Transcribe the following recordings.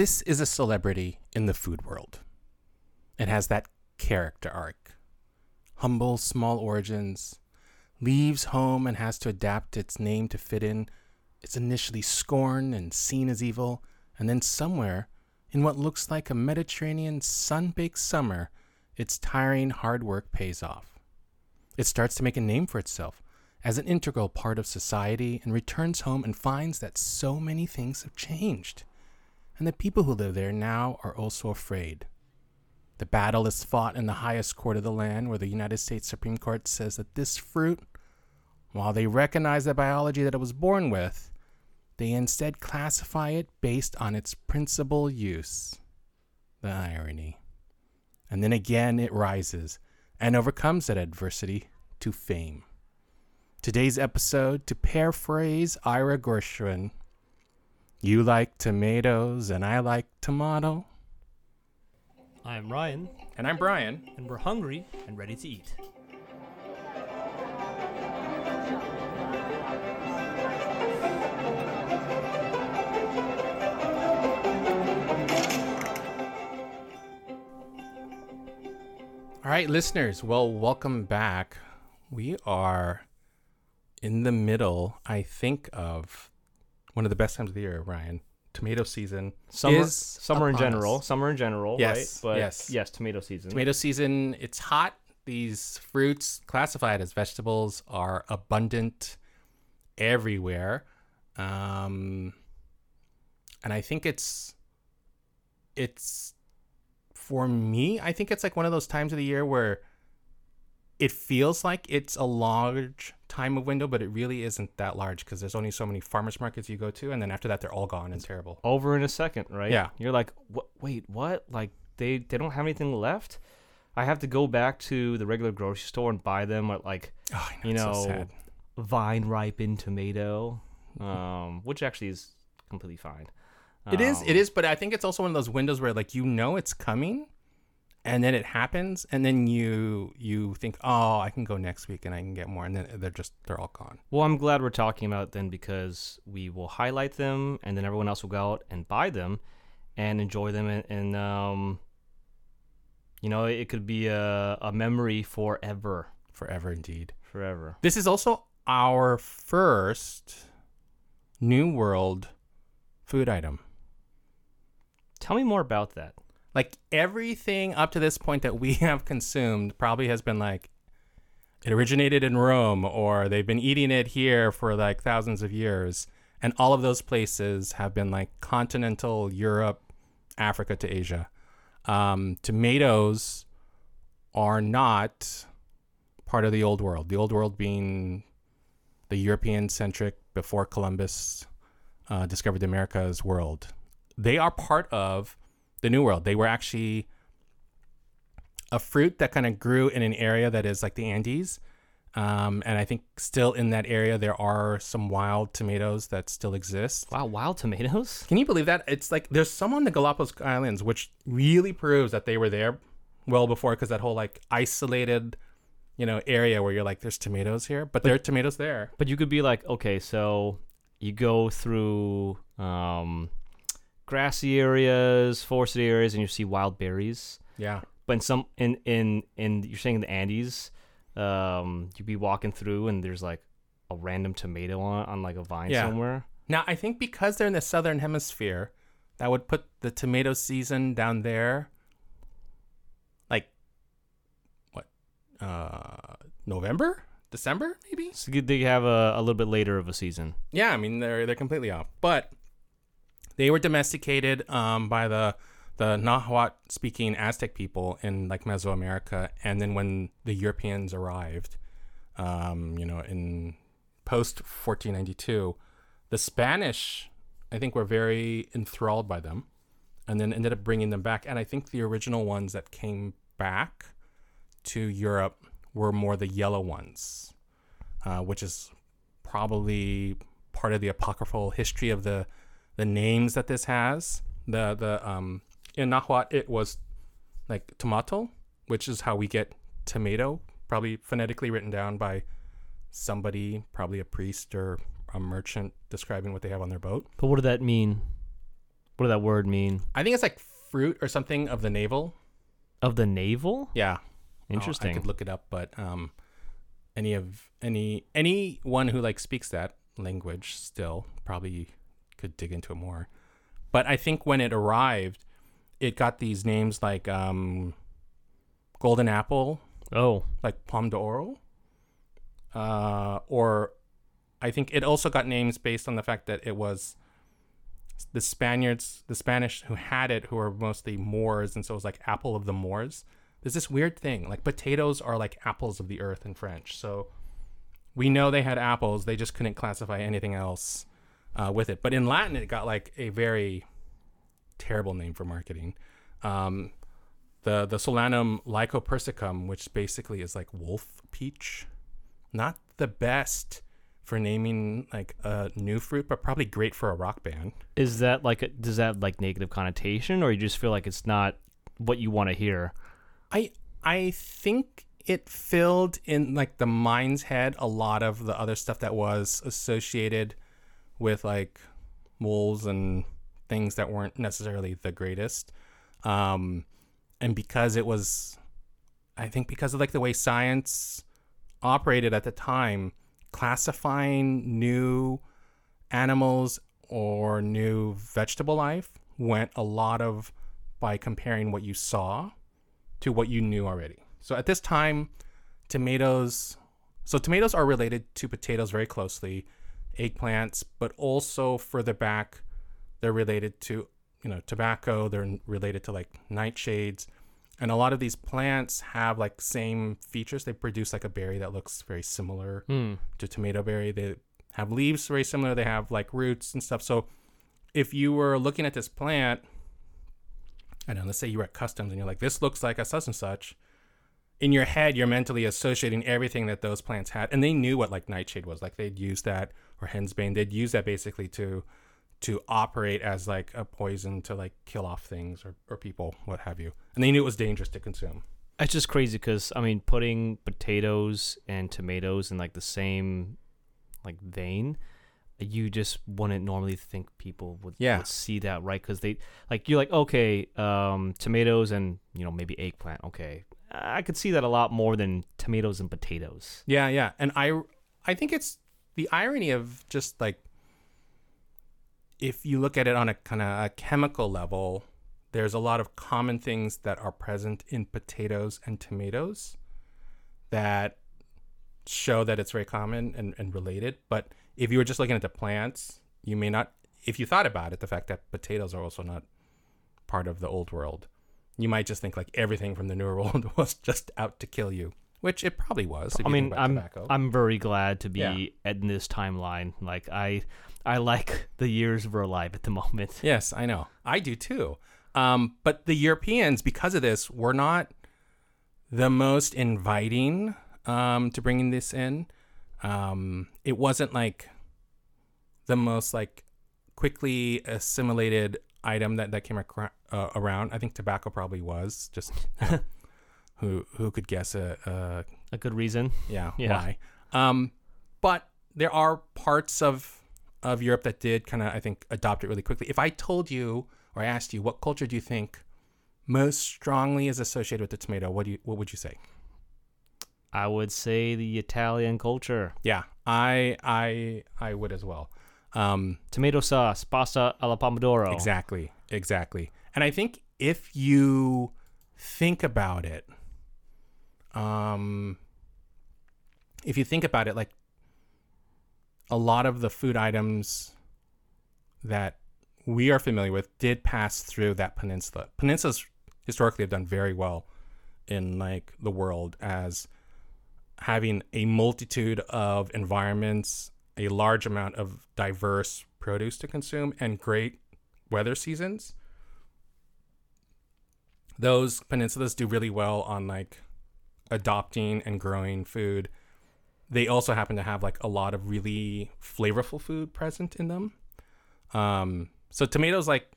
This is a celebrity in the food world. It has that character arc. Humble, small origins, leaves home and has to adapt its name to fit in. It's initially scorned and seen as evil, and then somewhere, in what looks like a Mediterranean sun baked summer, its tiring hard work pays off. It starts to make a name for itself as an integral part of society and returns home and finds that so many things have changed. And the people who live there now are also afraid. The battle is fought in the highest court of the land, where the United States Supreme Court says that this fruit, while they recognize the biology that it was born with, they instead classify it based on its principal use. The irony. And then again it rises and overcomes that adversity to fame. Today's episode, to paraphrase Ira Gershwin, you like tomatoes and I like tomato. I'm Ryan, And I'm Brian. and we're hungry and ready to eat. All right, listeners. Well, welcome back. We are in the middle, I think, of one of the best times of the year, Ryan. Tomato season. Summer, is summer in general, us. summer in general, Yes, right? But yes. yes, tomato season. Tomato season, it's hot. These fruits, classified as vegetables, are abundant everywhere. Um, and I think it's it's for me, I think it's like one of those times of the year where it feels like it's a large time of window, but it really isn't that large because there's only so many farmers markets you go to, and then after that, they're all gone and terrible. Over in a second, right? Yeah. You're like, what? Wait, what? Like they they don't have anything left. I have to go back to the regular grocery store and buy them at like Oh, I you it's so know vine ripened tomato, um, which actually is completely fine. It is, Um, it is, but I think it's also one of those windows where like you know it's coming, and then it happens, and then you you think, oh, I can go next week and I can get more, and then they're just they're all gone. Well, I'm glad we're talking about it then because we will highlight them, and then everyone else will go out and buy them and enjoy them, and, and um, you know, it could be a, a memory forever, Forever, indeed. forever. This is also our first New World food item. Tell me more about that. Like everything up to this point that we have consumed probably has been like it originated in Rome or they've been eating it here for like thousands of years. And all of those places have been like continental Europe, Africa to Asia. Um, tomatoes are not part of the old world. The old world being the European centric before Columbus uh, discovered Americas world. They are part of the New World. They were actually a fruit that kind of grew in an area that is like the Andes. Um, and I think still in that area, there are some wild tomatoes that still exist. Wow, wild tomatoes? Can you believe that? It's like there's some on the Galapagos Islands, which really proves that they were there well before, because that whole like isolated, you know, area where you're like, there's tomatoes here, but, there are tomatoes there. But you could be like, okay, so you go through um, grassy areas, forested areas, and you see wild berries. Yeah. but in some in in in you're saying in the Andes, um, you'd be walking through and there's like a random tomato on on like a vine Yeah. somewhere. Now, I think because they're in the southern hemisphere, that would put the tomato season down there like what? Uh November? December maybe? So they have a, a little bit later of a season. Yeah, I mean they're they're completely off. But they were domesticated um by the the Nahuatl speaking Aztec people in like Mesoamerica and then when the Europeans arrived um you know in post 1492 the Spanish I think were very enthralled by them and then ended up bringing them back. And I think the original ones that came back to Europe were more the yellow ones uh, which is probably part of the apocryphal history of the the names that this has. The the um in Nahuatl it was like tomato, which is how we get tomato, probably phonetically written down by somebody, probably a priest or a merchant describing what they have on their boat. But what did that mean? What did that word mean? I think it's like fruit or something of the navel. Of the navel? Yeah. Oh, Interesting. I could look it up, but um, any of any anyone who like speaks that language still probably could dig into it more. But I think when it arrived, it got these names like um, golden apple, oh, like pomo d'oro, uh, or I think it also got names based on the fact that it was the Spaniards, the Spanish who had it, who were mostly Moors, and so it was like apple of the Moors. There's this weird thing, like potatoes are like apples of the earth in French. So we know they had apples, they just couldn't classify anything else uh, with it. But in Latin, it got like a very terrible name for marketing. Um, the the Solanum lycopersicum, which basically is like wolf peach, not the best for naming like a new fruit, but probably great for a rock band. is that like a, does that like negative connotation, or you just feel like it's not what you want to hear? I I think it filled in like the mind's head a lot of the other stuff that was associated with like wolves and things that weren't necessarily the greatest. Um, and because it was, I think because of like the way science operated at the time, classifying new animals or new vegetable life went a lot of by comparing what you saw to what you knew already. So at this time, tomatoes. So tomatoes are related to potatoes very closely, eggplants, but also further back, they're related to you know tobacco. They're related to like nightshades, and a lot of these plants have like same features. They produce like a berry that looks very similar Hmm. to tomato berry. They have leaves very similar. They have like roots and stuff. So if you were looking at this plant, I know, let's say you were at customs and you're like, this looks like a such and such. In your head, you're mentally associating everything that those plants had, and they knew what like nightshade was. Like they'd use that or henbane. They'd use that basically to to operate as like a poison to like kill off things or, or people, what have you. And they knew it was dangerous to consume. It's just crazy because I mean, putting potatoes and tomatoes in like the same like vein, you just wouldn't normally think people would, Yeah. would see that, right? Because they like you're like okay, um, tomatoes and you know maybe eggplant. Okay, I could see that a lot more than tomatoes and potatoes. Yeah, yeah. And I I think it's the irony of just like if you look at it on a kind of a chemical level, there's a lot of common things that are present in potatoes and tomatoes that show that it's very common and, and related. But if you were just looking at the plants, you may not if you thought about it, the fact that potatoes are also not part of the old world, you might just think like everything from the newer world was just out to kill you. Which it probably was. I mean, I'm tobacco. I'm very glad to be Yeah. in this timeline. Like I I like the years we're alive at the moment. Yes, I know. I do too. Um, but the Europeans, because of this, were not the most inviting um, to bringing this in. Um, it wasn't like the most like quickly assimilated item that that came acro- uh, around. I think tobacco probably was just you know, who who could guess a, a A good reason. yeah, Yeah. why. Um, but there are parts of of Europe that did kind of, I think, adopt it really quickly. If I told you or I asked you what culture do you think most strongly is associated with the tomato, what do you what would you say? I would say the Italian culture. Yeah, I I I would as well. Um, Tomato sauce, pasta alla pomodoro. Exactly, exactly. And I think if you think about it, um, if you think about it, like a lot of the food items that we are familiar with did pass through that peninsula. Peninsulas historically have done very well in like the world as having a multitude of environments, a large amount of diverse produce to consume, and great weather seasons. Those peninsulas do really well on like adopting and growing food. They also happen to have like a lot of really flavorful food present in them. Um, so tomatoes like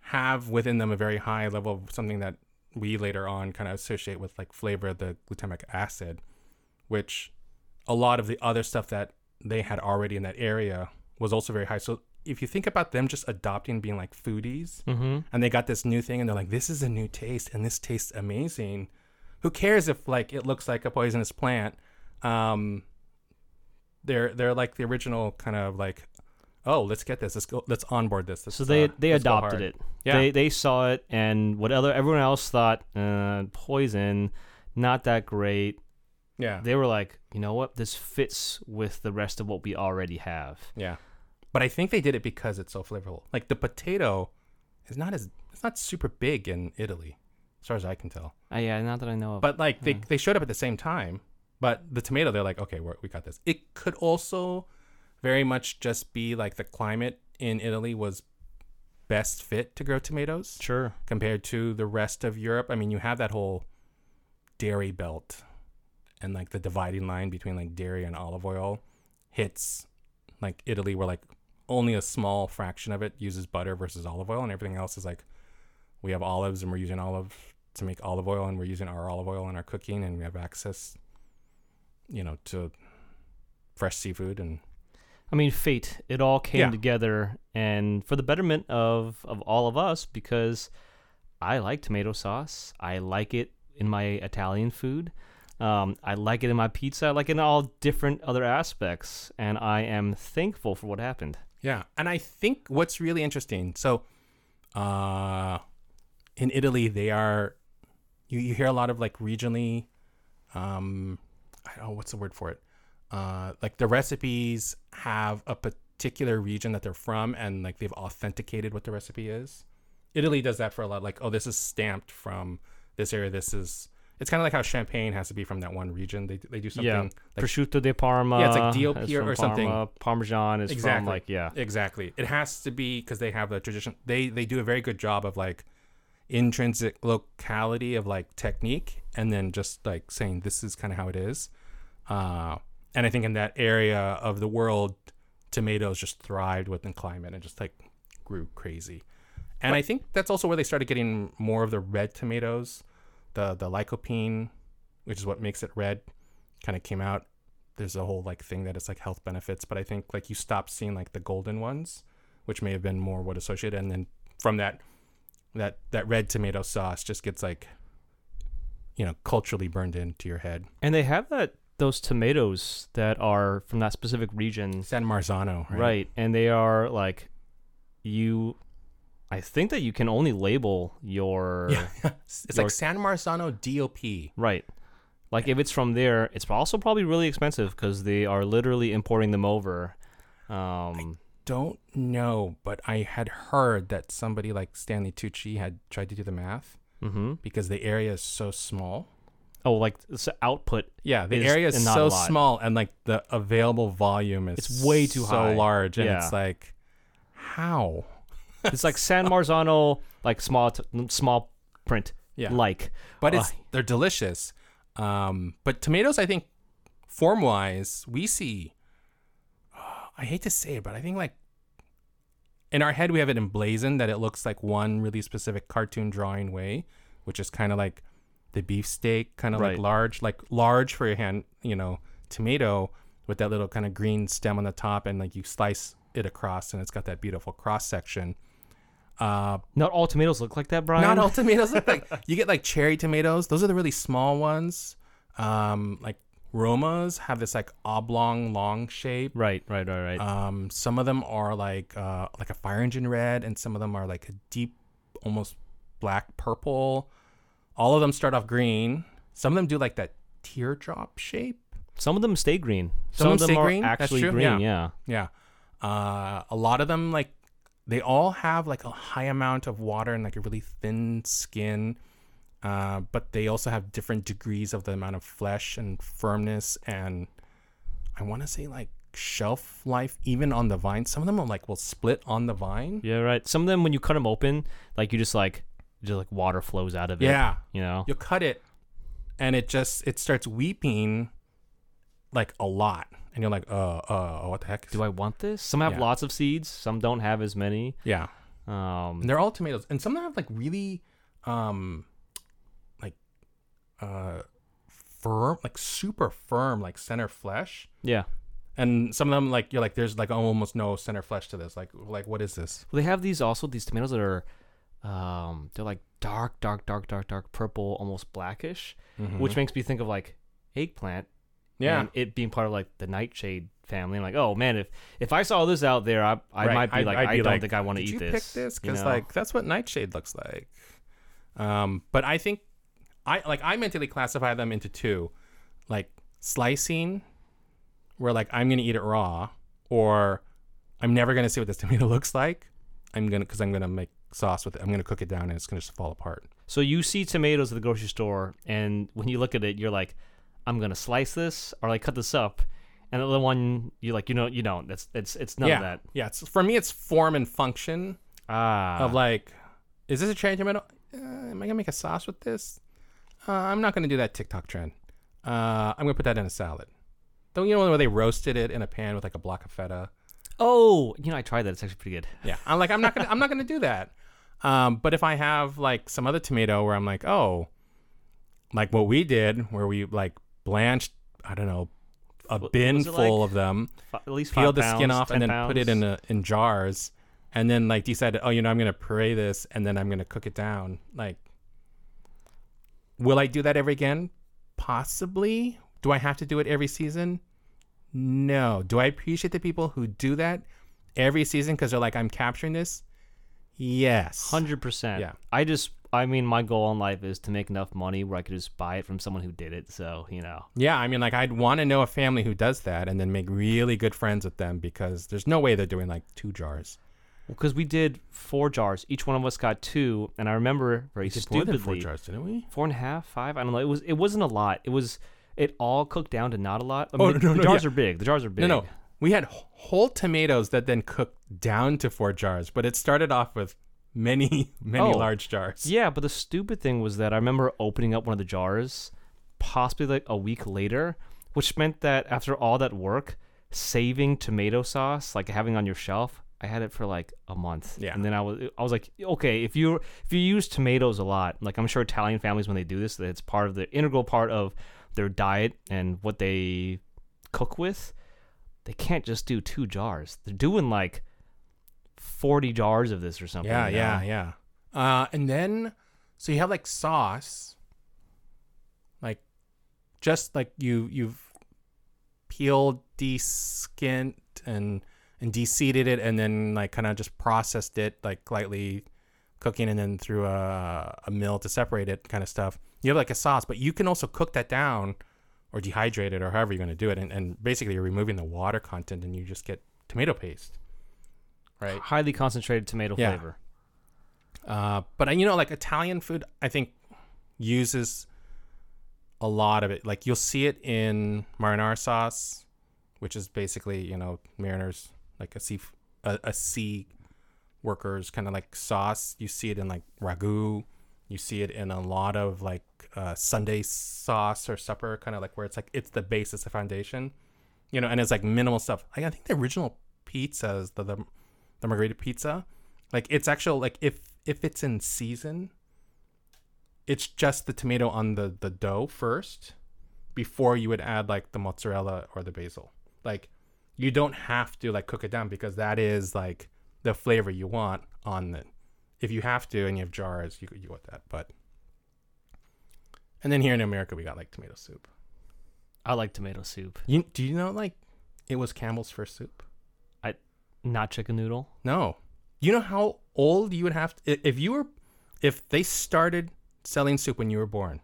have within them a very high level of something that we later on kind of associate with like flavor, the glutamic acid, which a lot of the other stuff that they had already in that area was also very high. So if you think about them just adopting being like foodies, Mm-hmm. and they got this new thing, and they're like, "This is a new taste, and this tastes amazing." Who cares if like it looks like a poisonous plant? Um, they're they're like the original kind of like, "Oh, let's get this. Let's go. Let's onboard this." Let's, So they uh, they adopted it. Yeah. They they saw it, and what other everyone else thought uh, poison, not that great. Yeah, They were like, you know what, this fits with the rest of what we already have. yeah. But I think they did it because it's so flavorful. Like the potato is not as it's not super big in Italy, as far as I can tell. Uh, yeah, not that I know of. But like they, Yeah. they showed up at the same time. But the tomato, they're like, okay, we're, we got this. It could also very much just be like the climate in Italy was best fit to grow tomatoes sure. compared to the rest of Europe. I mean, you have that whole dairy belt and like the dividing line between like dairy and olive oil hits like Italy, where like only a small fraction of it uses butter versus olive oil, and everything else is like we have olives and we're using olive to make olive oil, and we're using our olive oil in our cooking, and we have access, you know, to fresh seafood and I mean, fate. It all came Yeah. together, and for the betterment of of all of us, because I like tomato sauce. I like it in my Italian food. Um, I like it in my pizza. I like it in all different other aspects, and I am thankful for what happened. Yeah, and I think what's really interesting. So, uh, in Italy, they are you, you hear a lot of like regionally, um, I don't know what's the word for it. Uh, like the recipes have a particular region that they're from, and like they've authenticated what the recipe is. Italy does that for a lot. Like, oh, this is stamped from this area. This is. It's kind of like how champagne has to be from that one region. They they do something Yeah. like Prosciutto di Parma. Yeah, it's like DOP or- something. Parma, Parmesan is Exactly. from like yeah. Exactly. It has to be because they have a tradition. They they do a very good job of like intrinsic locality of like technique, and then just like saying this is kind of how it is. Uh, and I think in that area of the world, tomatoes just thrived within climate and just like grew crazy. And I think that's also where they started getting more of the red tomatoes, the the lycopene, which is what makes it red, kind of came out there's a whole like thing that it's like health benefits, but I think like you stop seeing like the golden ones, which may have been more what associated, and then from that, that that red tomato sauce just gets like, you know, culturally burned into your head. And they have that those tomatoes that are from that specific region, San Marzano, right? right? And they are like you. I think that you can only label your Yeah, it's Your- like San Marzano DOP. right. Like if it's from there, it's also probably really expensive because they are literally importing them over. Um, Don't know, but I had heard that somebody like Stanley Tucci had tried to do the math hmm because the area is so small. Oh, like it's output. Yeah, the Is- area is so small, and like the available volume is It's way too so high. large, and Yeah. it's like, how? It's like San Marzano, like small t- small print, Yeah, like. but it's they're delicious. Um, but tomatoes, I think, form wise, we see. I hate to say it, but I think like in our head we have it emblazoned that it looks like one really specific cartoon drawing way, which is kind of like the beefsteak, kind of Right. like large, like large for your hand, you know, tomato with that little kind of green stem on the top, and like you slice it across, and it's got that beautiful cross section. Uh, Not all tomatoes look like that, Brian. not all tomatoes look like you get like cherry tomatoes. Those are the really small ones. Um, like Romas have this like oblong, long shape. Right, right, right, right. Um, some of them are like uh, like a fire engine red, and some of them are like a deep, almost black purple. All of them start off green. Some of them do like that teardrop shape. Some of them stay green. Some Some, of them are green? Actually green. yeah. Yeah. Yeah. Uh, a lot of them like they all have like a high amount of water and like a really thin skin. Uh, but they also have different degrees of the amount of flesh and firmness and I want to say like shelf life even on the vine. Some of them are like will split on the vine. Yeah, right. Some of them, when you cut them open, like you just like, just like water flows out of it. Yeah. You know. You'll cut it and it just it starts weeping like a lot. And you're like, uh, uh, what the heck? Do I want this? Some have Yeah. lots of seeds. Some don't have as many. yeah. Um. and they're all tomatoes and some of them have like really um like uh firm like super firm like center flesh Yeah. And some of them like you're like there's like almost no center flesh to this. Like like what is this? Well, they have these also these tomatoes that are, um, they're like dark, dark, dark, dark, dark purple, almost blackish, which makes me think of like eggplant. Yeah. and it being part of like the nightshade family. I'm like, oh man, if if I saw this out there, I I Right. might be I'd- like, I'd I be don't like, think I want to eat you this. pick this? you Because know? like that's what nightshade looks like. Um, but I think I like I mentally classify them into two, like slicing, where like I'm gonna eat it raw, or I'm never gonna see what this tomato looks like. I'm gonna because I'm gonna make sauce with it. I'm gonna cook it down and it's gonna just fall apart. So you see tomatoes at the grocery store, and when you look at it, you're like, I'm gonna slice this or like cut this up. And the other one, you like, you know, you don't. That's it's it's none yeah, of that. yeah. It's, for me, it's form and function Ah, of like, is this a cherry tomato? Uh, am I gonna make a sauce with this? Uh, I'm not gonna do that TikTok trend. Uh, I'm gonna put that in a salad. Don't you know where they roasted it in a pan with like a block of feta? oh, you know, I tried that. It's actually pretty good. Yeah, I'm like, I'm not gonna, I'm not gonna do that. Um, but if I have like some other tomato where I'm like, oh, like what we did, where we like blanched, I don't know, a bin full like? of them, At least peeled the skin off, and 10 then put it in a, in jars, and then like decided, oh, you know, I'm gonna puree this, and then I'm gonna cook it down. Like, will I do that ever again? Possibly. Do I have to do it every season? No. Do I appreciate the people who do that every season because they're like, I'm capturing this? Yes. Hundred percent. Yeah. I just, I mean, my goal in life is to make enough money where I could just buy it from someone who did it. So you know, Yeah, I mean, like, I'd want to know a family who does that and then make really good friends with them because there's no way they're doing like two jars. because we did four jars, each one of us got two, and I remember very stupidly, four jars, didn't we? four and a half, five. I don't know. It was, it wasn't a lot. It was, it all cooked down to not a lot. I Oh, mean, no, the jars yeah. are big. The jars are big. No, no. We had whole tomatoes that then cooked down to four jars, but it started off with many, many Oh. large jars. Yeah, but the stupid thing was that I remember opening up one of the jars, possibly like a week later, which meant that after all that work, saving tomato sauce, like having on your shelf, I had it for like a month. Yeah. And then I was I was like, okay, if you if you use tomatoes a lot, like I'm sure Italian families when they do this, that it's part of the integral part of their diet and what they cook with, they can't just do two jars. They're doing like 40 jars of this or something. Yeah, you know? yeah, yeah. Uh, and then, so you have like sauce, like just like you you've peeled, de-skinned, and and de-seeded it, and then like kind of just processed it, like lightly cooking, and then through a a mill to separate it, kind of stuff. You have like a sauce, but you can also cook that down or dehydrate it or however you're going to do it, and, and basically you're removing the water content, and you just get tomato paste, right? Highly concentrated tomato Yeah. flavor. Uh, but you know, like Italian food, I think uses a lot of it. Like you'll see it in marinara sauce, which is basically you know mariners like a sea a, a sea workers kind of like sauce. You see it in like ragu. You see it in a lot of like uh, Sunday sauce or supper, kind of like where it's like it's the basis, the foundation, you know, and it's like minimal stuff. Like, I think the original pizzas, the the, the margherita pizza, like it's actual like if if it's in season, it's just the tomato on the the dough first before you would add like the mozzarella or the basil. Like you don't have to like cook it down because that is like the flavor you want on the if you have to and you have jars, you you want that. But and then here in America we got like tomato soup. I like tomato soup, You do you know like it was Campbell's first soup? Not chicken noodle. No. You know how old you would have to, if you were if they started selling soup when you were born.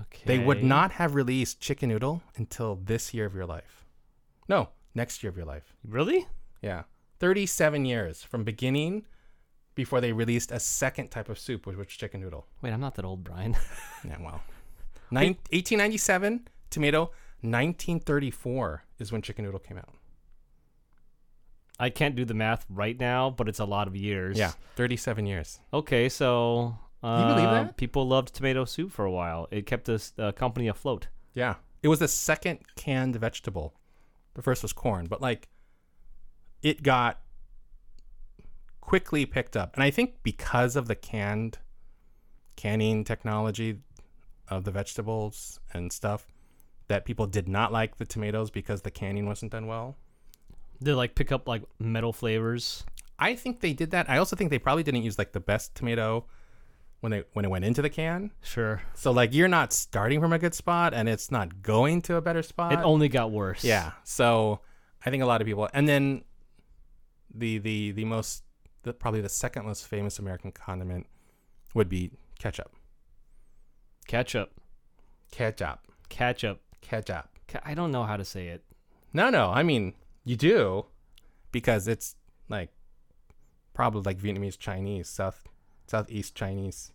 Okay. They would not have released chicken noodle until this year of your life. No, next year of your life. Really? Yeah. 37 years from beginning before they released a second type of soup, which was chicken noodle. Wait, I'm not that old, Brian. Yeah, well. Nin- 1897, tomato. 1934 is when chicken noodle came out. I can't do the math right now, but it's a lot of years. Yeah, 37 years. Okay, so uh, you believe that? people loved tomato soup for a while. It kept this uh, company afloat. Yeah. It was the second canned vegetable. The first was corn, but like it got quickly picked up. And I think because of the canned canning technology of the vegetables and stuff, that people did not like the tomatoes because the canning wasn't done well. They like pick up like metal flavors. I think they did that. I also think they probably didn't use like the best tomato when they when it went into the can. Sure. So like you're not starting from a good spot and it's not going to a better spot. It only got worse. yeah. So I think a lot of people and then the the the most the, probably the second most famous American condiment would be ketchup. Ketchup. Ketchup. Ketchup. Ketchup. I don't know how to say it. No, no. I mean, you do because it's like probably like Vietnamese Chinese, South Southeast Chinese.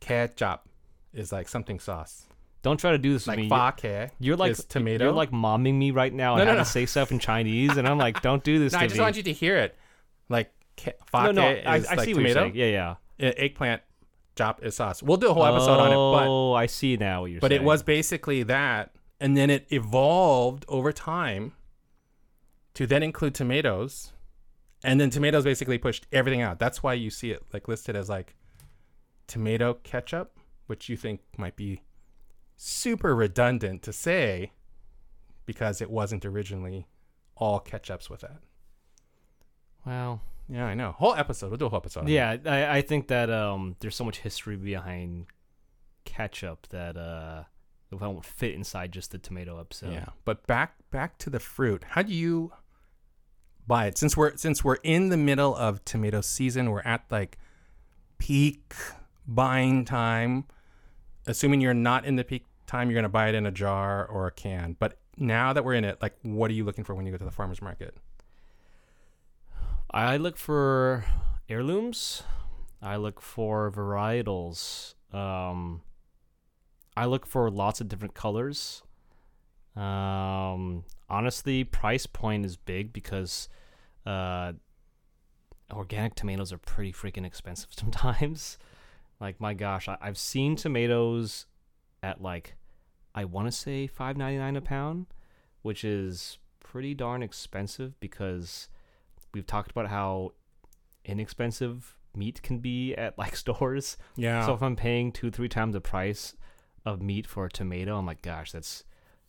Ketchup is like something sauce. Don't try to do this with Like me. fa ke You're like is tomato. You're like momming me right now No, and no, how no. to say stuff in Chinese, and I'm like, don't do this no, I just me. want you to hear it. Like ke- fa no, no, ke I, is I like see what you're tomato. Yeah, yeah. Eggplant chop is sauce. We'll do a whole episode on it, but Oh, I see now what you're saying. but saying. it was basically that and then it evolved over time to then include tomatoes and then tomatoes basically pushed everything out. That's why you see it like listed as like tomato ketchup which you think might be super redundant to say because it wasn't originally all ketchups with that. Well, yeah i know. Whole episode. We'll do a whole episode yeah, I, I think that um, there's so much history behind ketchup that uh, it won't fit inside just the tomato episode. Yeah, but back back to the fruit. How do you buy it? Since we're since we're in the middle of tomato season, we're at like peak buying time. Assuming you're not in the peak time, you're gonna buy it in a jar or a can. But now that we're in it, like, what are you looking for when you go to the farmers market? I look for heirlooms. I look for varietals. Um, I look for lots of different colors. Um, honestly, price point is big because uh, organic tomatoes are pretty freaking expensive sometimes. like my gosh, I- I've seen tomatoes at like I want to say five ninety nine a pound, which is pretty darn expensive because we've talked about how inexpensive meat can be at like stores. Yeah. So if I'm paying two, three times the price of meat for a tomato, I'm like, gosh, that's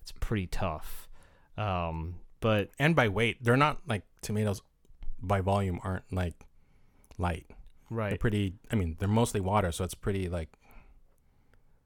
it's pretty tough. Um, but and by weight, they're not like tomatoes by volume aren't like light. Right. They're pretty. I mean, they're mostly water, so it's pretty like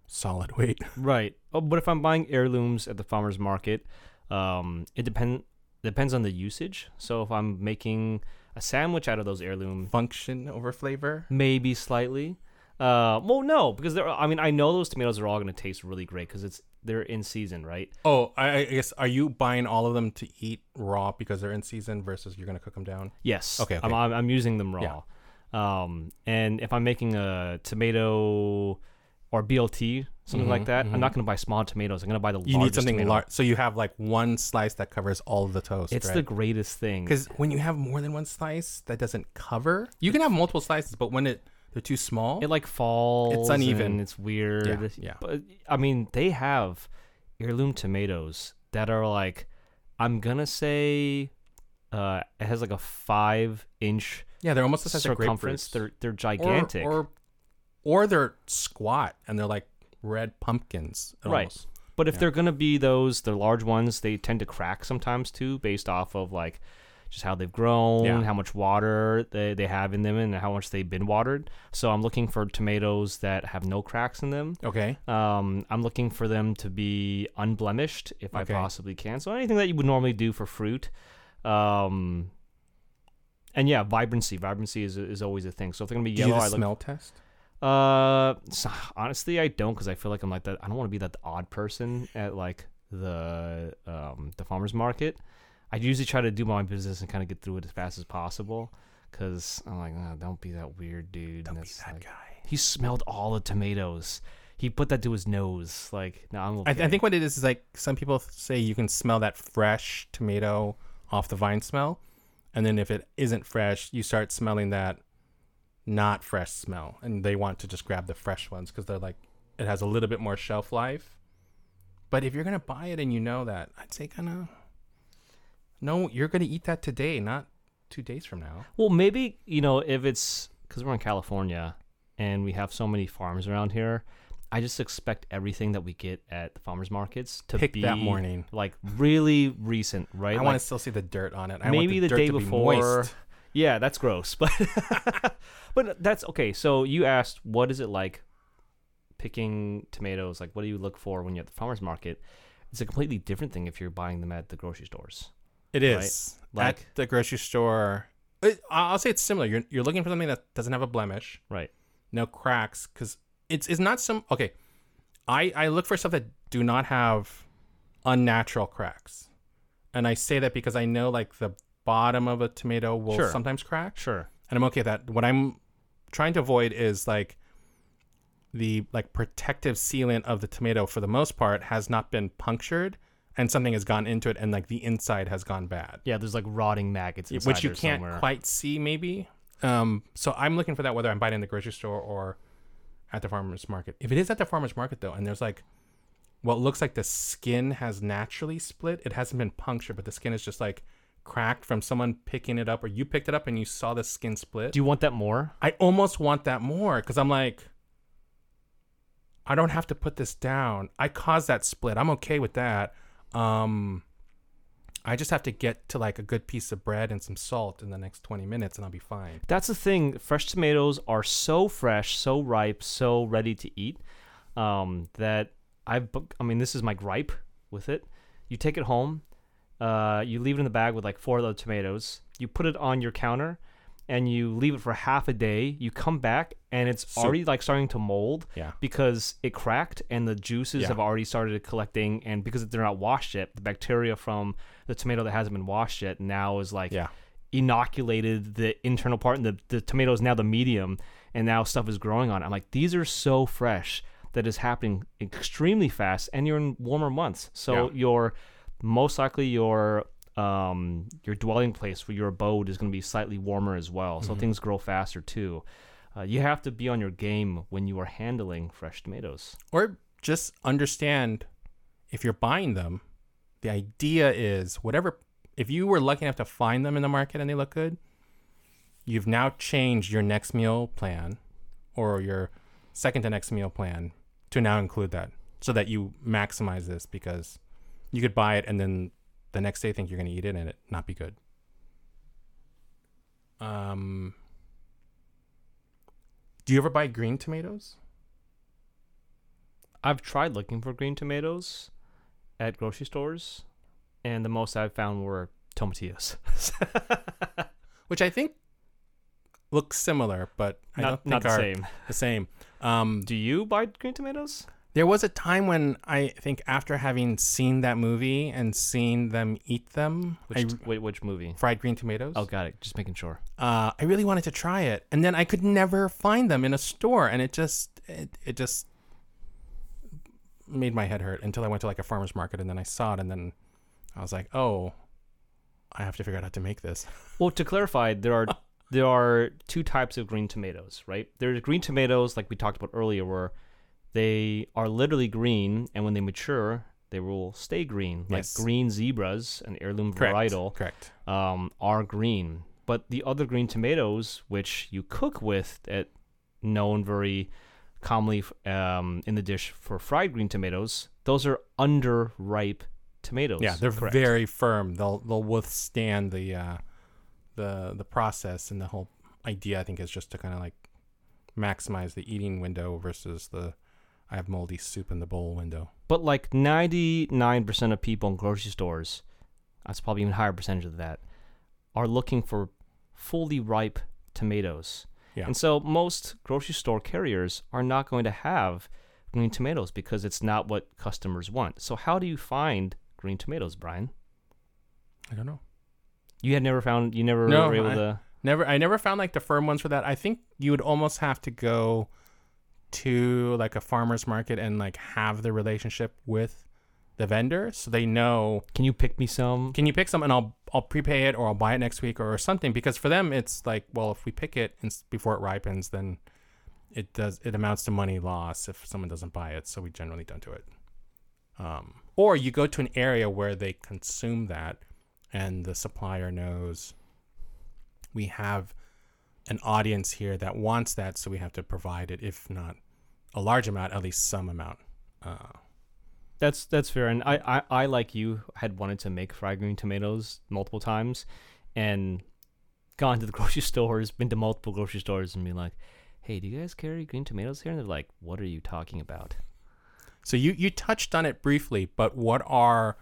solid weight. right. Oh, but if I'm buying heirlooms at the farmers market, um, it depend depends on the usage. So if I'm making a sandwich out of those heirloom, Function over flavor. maybe slightly. Uh, well, no, because they're. I mean, I know those tomatoes are all going to taste really great because it's they're in season, right? Oh, I, I guess are you buying all of them to eat raw because they're in season versus you're gonna cook them down? Yes. Okay, I'm, okay. I'm, I'm using them raw. Yeah. Um, and if I'm making a tomato or BLT, something Mhm, like that, mhm. I'm not going to buy small tomatoes. I'm going to buy the You need something large, so you have like one slice that covers all of the toast. It's the greatest thing. because when you have more than one slice, that doesn't cover. You can have multiple slices, but when it they're too small, It like falls. It's uneven. and It's weird. Yeah, yeah. But I mean, they have heirloom tomatoes that are like, I'm gonna say, uh, it has like a five inch yeah, they're almost the size of circumference. They're they're Or- gigantic. or, or they're squat and they're like red pumpkins. Right. almost. But if Yeah. they're gonna be those, the large ones, they tend to crack sometimes too, based off of like just how they've grown, Yeah. how much water they, they have in them, and how much they've been watered. So I'm looking for tomatoes that have no cracks in them. Okay. Um, I'm looking for them to be unblemished if Okay. I possibly can. So anything that you would normally do for fruit. Um, and yeah, vibrancy. Vibrancy is, is always a thing. So if they're gonna be Do you yellow, do I the look smell test? uh, so, honestly, I don't because I feel like I'm like that. I don't want to be that odd person at like the um the farmers market. I usually try to do my business and kind of get through it as fast as possible because I'm like, "Ah, don't be that weird dude. Don't be that like- guy. He smelled all the tomatoes. He put that to his nose. Like, no, I'm okay. I, I think what it is is like some people say you can smell that fresh tomato off the vine smell, and then if it isn't fresh, you start smelling that not fresh smell, and they want to just grab the fresh ones because they're like it has a little bit more shelf life. But if you're gonna buy it and you know that, I'd say kind of no, you're gonna eat that today, not two days from now. Well, maybe you know if it's because we're in California and we have so many farms around here. I just expect everything that we get at the farmers markets to Pick be that morning. like really recent, right? I Like, want to still see the dirt on it. I want maybe the dirt day to be before. moist. Yeah, that's gross, but but that's okay. So you asked, what is it like picking tomatoes? Like, what do you look for when you're at the farmers market? It's a completely different thing if you're buying them at the grocery stores. It is Like- at the grocery store. It, I'll say it's similar. You're you're looking for something that doesn't have a blemish, Right. no cracks, because it's it's not some okay. I I look for stuff that do not have unnatural cracks, and I say that because I know like the bottom of a tomato will Sure. sometimes crack, Sure. and I'm okay with that. What I'm trying to avoid is like the like protective sealant of the tomato for the most part has not been punctured and something has gone into it and like the inside has gone bad Yeah, there's like rotting maggots inside which you can't somewhere. quite see maybe um so i'm looking for that whether i'm buying in the grocery store or at the farmers market if it is at the farmers market though and there's like what looks like the skin has naturally split it hasn't been punctured but the skin is just like cracked from someone picking it up or you picked it up and you saw the skin split Do you want that more? I almost want that more because I'm like, I don't have to put this down. I caused that split. I'm okay with that. Um, I just have to get to like a good piece of bread and some salt in the next 20 minutes and I'll be fine. That's the thing. Fresh tomatoes are so fresh, so ripe, so ready to eat um, that I've. I mean, this is my gripe with it. You take it home, uh, you leave it in the bag with like four of the tomatoes. You put it on your counter, and you leave it for half a day. You come back, and it's Soup. already like starting to mold Yeah. because it cracked and the juices Yeah. have already started collecting. And because they're not washed yet, the bacteria from the tomato that hasn't been washed yet now is like Yeah. inoculated the internal part and the, the tomato is now the medium and now stuff is growing on it. I'm like, these are so fresh that is happening extremely fast and you're in warmer months. So Yeah. your most likely your um your dwelling place for your abode is going to be slightly warmer as well. So Mhm. things grow faster too. Uh, you have to be on your game when you are handling fresh tomatoes. Or just understand if you're buying them, the idea is whatever, if you were lucky enough to find them in the market and they look good, you've now changed your next meal plan or your second to next meal plan to now include that so that you maximize this because you could buy it and then the next day think you're going to eat it and it not be good. Um, do you ever buy green tomatoes? I've tried looking for green tomatoes at grocery stores, and the most I've found were tomatillos. which I think look similar, but I don't not think not the are same. the same. Um, Do you buy green tomatoes? There was a time when I think after having seen that movie and seen them eat them, Which I, wait, which movie? fried green tomatoes. Oh, got it. Just making sure. Uh, I really wanted to try it, and then I could never find them in a store, and it just it, it just made my head hurt until I went to like a farmer's market, and then I saw it, and then I was like, oh, I have to figure out how to make this. Well, to clarify, there are there are two types of green tomatoes, right? There's green tomatoes, like we talked about earlier, where they are literally green, and when they mature, they will stay green. Like Yes. green zebras, an heirloom Correct. varietal, Correct. um, are green. But the other green tomatoes, which you cook with, at known very commonly um, in the dish for fried green tomatoes, those are underripe tomatoes. Yeah, they're correct. very firm. They'll they'll withstand the uh, the the process, and the whole idea I think is just to kind of like maximize the eating window versus the I have moldy soup in the bowl window. But like 99% of people in grocery stores, that's probably even higher percentage of that, are looking for fully ripe tomatoes. Yeah. And so most grocery store carriers are not going to have green tomatoes because it's not what customers want. So how do you find green tomatoes, Brian? I don't know. You had never found you never No, were able I- to Never, I never found like the firm ones for that. I think you would almost have to go to like a farmer's market and like have the relationship with the vendor, so they know Can you pick me some? can you pick some and I'll I'll prepay it or I'll buy it next week or something because for them it's like well if we pick it and s- before it ripens then it does it amounts to money loss if someone doesn't buy it so we generally don't do it um, or you go to an area where they consume that and the supplier knows we have an audience here that wants that so we have to provide it if not a large amount, at least some amount. Uh, That's that's fair, and I, I, I like you had wanted to make fried green tomatoes multiple times, and gone to the grocery stores, been to multiple grocery stores, and be like, "Hey, do you guys carry green tomatoes here?" And they're like, "What are you talking about?" so you you touched on it briefly, but what are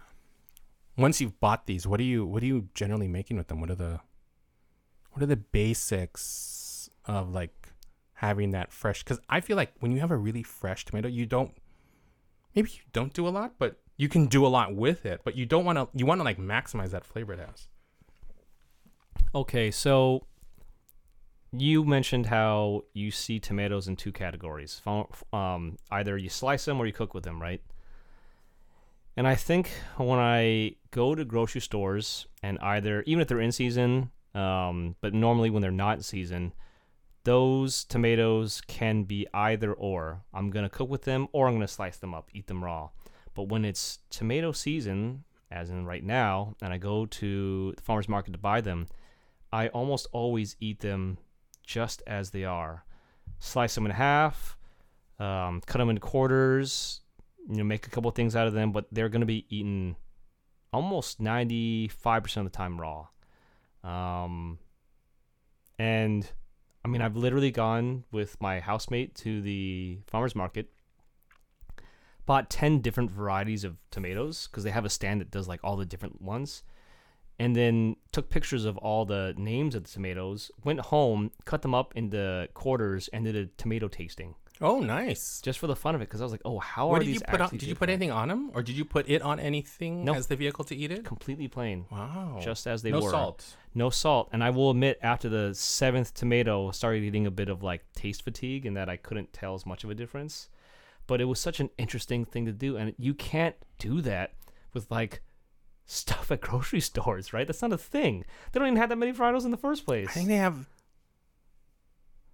once you've bought these, what are you what are you generally making with them? What are the what are the basics of like having that fresh? Because I feel like when you have a really fresh tomato, you don't maybe you don't do a lot, but you can do a lot with it. But you don't want to you want to like maximize that flavor it has. Okay, so you mentioned how you see tomatoes in two categories. Um, either you slice them or you cook with them, right? And I think when I go to grocery stores and either, even if they're in season, um, but normally when they're not in season, those tomatoes can be either or. I'm to cook with them or I'm to slice them up, eat them raw. But when it's tomato season, as in right now, and I go to the farmer's market to buy them, I almost always eat them just as they are. Slice them in half, um, cut them into quarters, you know, make a couple things out of them, but they're going to be eaten almost 95% of the time raw. Um, and I mean, I've literally gone with my housemate to the farmer's market, bought 10 different varieties of tomatoes because they have a stand that does like all the different ones and then took pictures of all the names of the tomatoes. Went home, cut them up into quarters, and did a tomato tasting Oh, nice. just for the fun of it. Because I was like, oh, how What are did you these put on? Did you put anything on them, or did you put it on anything Nope. as the vehicle to eat it? Completely plain, Wow. just as they no were. salt. No salt. And I will admit, after the seventh tomato, I started getting a bit of like taste fatigue, and that I couldn't tell as much of a difference. But it was such an interesting thing to do, and you can't do that with like stuff at grocery stores, right? That's not a thing. They don't even have that many varieties in the first place. I think they have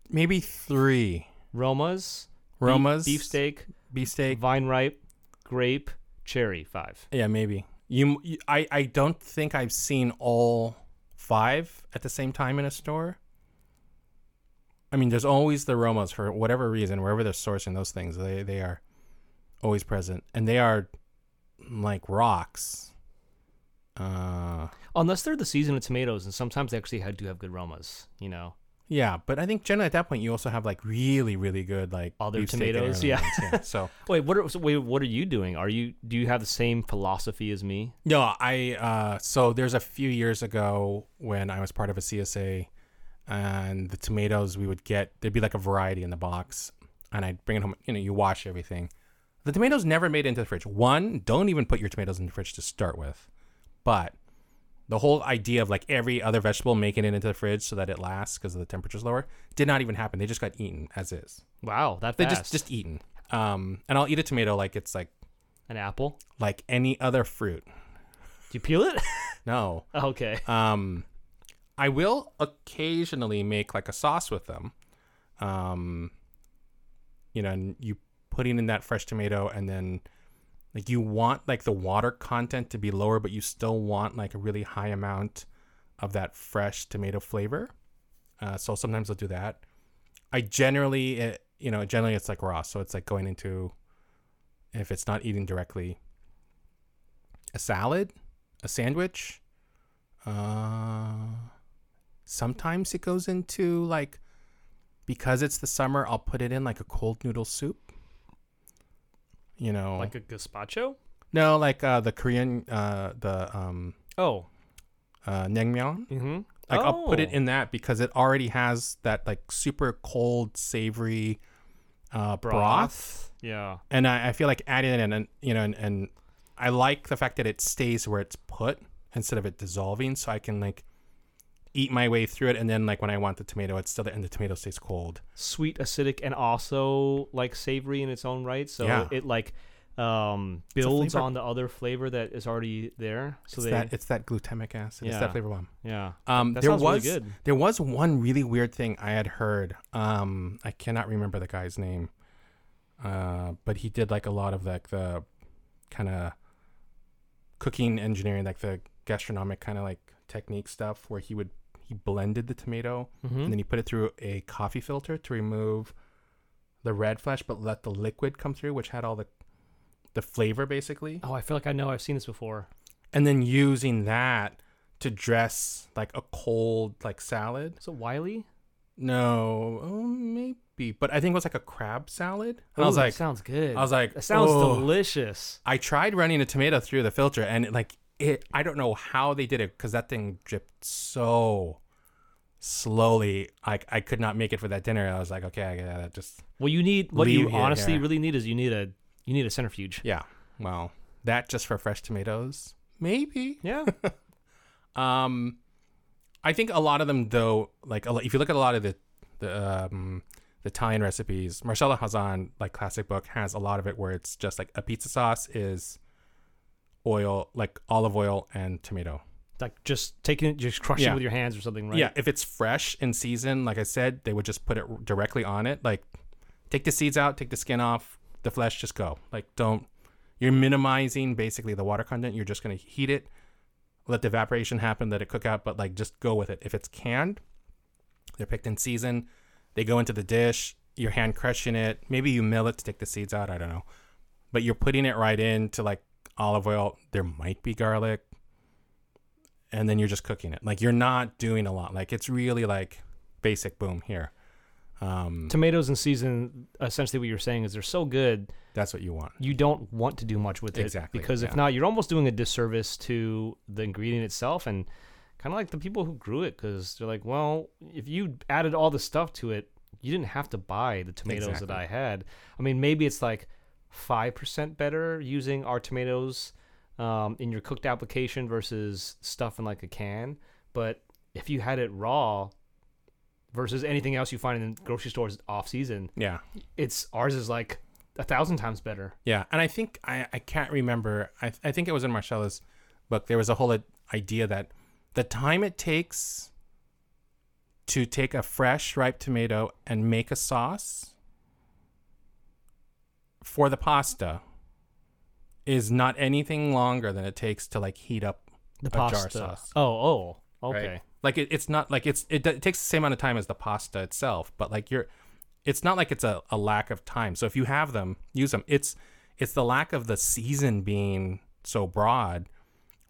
maybe three Romas, Romas, beef, beefsteak, beefsteak. vine ripe, grape, cherry. Five. Yeah, maybe. You, you, I, I don't think I've seen all five at the same time in a store. I mean, there's always the Romas for whatever reason, wherever they're sourcing those things, they they are always present, and they are like rocks. Uh, Unless they're the season of tomatoes, and sometimes they actually do have good Romas, You know. Yeah, but I think generally at that point you also have like really, really good like Other tomatoes, other yeah. So Wait, what? Are, so wait, what are you doing? Are you do you have the same philosophy as me? No, I uh so there's a few years ago when I was part of a CSA and the tomatoes we would get there'd be like a variety in the box and I'd bring it home, you know, you wash everything. The tomatoes never made it into the fridge. One, don't even put your tomatoes in the fridge to start with. But the whole idea of like every other vegetable making it into the fridge so that it lasts because the temperature's lower did not even happen. They just got eaten as is. Wow, that They fast. just just eaten. Um and I'll eat a tomato like it's like an apple. like any other fruit. Do you peel it? No. okay. Um, I will occasionally make like a sauce with them. Um, you know, and you putting in that fresh tomato, and then like you want like the water content to be lower, but you still want like a really high amount of that fresh tomato flavor. Uh, so sometimes I'll do that. I generally, eh, you know, generally it's like raw, so it's like going into if it's not eating directly, a salad, a sandwich. Uh, sometimes it goes into like because it's the summer. I'll put it in like a cold noodle soup. You know, Like a gazpacho? no, like uh, the Korean, uh, the um, Oh. uh, naengmyeon. Mm-hmm. Like I'll put it Oh. in that because it already has that like super cold, savory uh, broth. Yeah. and I, I feel like adding it in, and you know, and, and I like the fact that it stays where it's put instead of it dissolving, so I can like eat my way through it, and then like when I want the tomato, it's still there, and the tomato stays cold. Sweet, acidic, and also like savory in its own right. So Yeah. it like um builds on the other flavor that is already there. So it's they that it's that glutamic acid. It's Yeah. that flavor bomb. yeah. Um, That there was really good. there was one really weird thing I had heard. Um, I cannot remember the guy's name. Uh, but he did like a lot of like the kind of cooking engineering, like the gastronomic kind of like technique stuff, where he would he blended the tomato Mm-hmm. and then he put it through a coffee filter to remove the red flesh, but let the liquid come through, which had all the the flavor basically, Oh, I feel like I know I've seen this before. and then using that to dress like a cold like salad. So Wylie? No, oh, maybe, but I think it was like a crab salad. And I was like, sounds good. I was like, that sounds "Oh." delicious. I tried running a tomato through the filter, and like it, I don't know how they did it because that thing dripped so slowly. I I could not make it for that dinner. I was like, okay, I gotta just Well, you need what you honestly really need is you need a you need a centrifuge. yeah. Well, that just for fresh tomatoes, maybe. Yeah. Um, I think a lot of them though, like if you look at a lot of the the um the Italian recipes, Marcella Hazan, like classic book, has a lot of it where it's just like a pizza sauce is oil, like olive oil and tomato. like just taking it, just crushing Yeah. it with your hands or something, right? Yeah, if it's fresh in season, like I said, they would just put it directly on it. Like, take the seeds out, take the skin off, the flesh, just go. Like, don't. You're minimizing basically the water content. You're just gonna heat it, let the evaporation happen, let it cook out, but like just go with it. If it's canned, they're picked in season. They go into the dish. You're hand crushing it. Maybe you mill it to take the seeds out. I don't know, but you're putting it right in to like olive oil. There might be garlic and then you're just cooking it. Like you're not doing a lot. Like it's really like basic boom here. Um, Tomatoes in season, essentially what you're saying is they're so good, that's what you want. you don't want to do much with it. Exactly, Because if not, you're almost doing a disservice to the ingredient itself and kind of like the people who grew it because they're like, well, if you added all the stuff to it, you didn't have to buy the tomatoes Exactly. that I had. I mean, maybe it's like 5% better using our tomatoes um, in your cooked application versus stuff in like a can. But if you had it raw versus anything else you find in grocery stores off season, Yeah, it's ours is like a thousand times better. yeah. And I think I I can't remember. I I think it was in Marcella's book. There was a whole idea that the time it takes to take a fresh ripe tomato and make a sauce for the pasta is not anything longer than it takes to like heat up The pasta. sauce. Oh, oh, right? okay. Like it, it's not like it's it, it takes the same amount of time as the pasta itself, but like you're, it's not like it's a, a lack of time. So if you have them, use them. It's it's the lack of the season being so broad,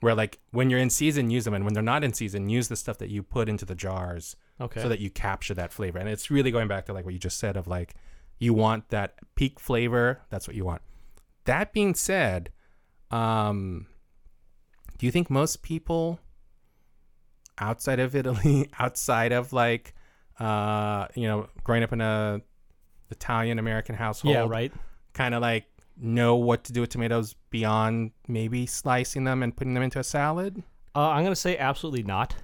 where like when you're in season, use them, and when they're not in season, use the stuff that you put into the jars Okay. so that you capture that flavor. And it's really going back to like what you just said of like you want that peak flavor. That's what you want. That being said, um, do you think most people outside of Italy, outside of like, uh, you know, growing up in a Italian American household, yeah, right. kind of like know what to do with tomatoes beyond maybe slicing them and putting them into a salad? Uh, I'm gonna say absolutely not.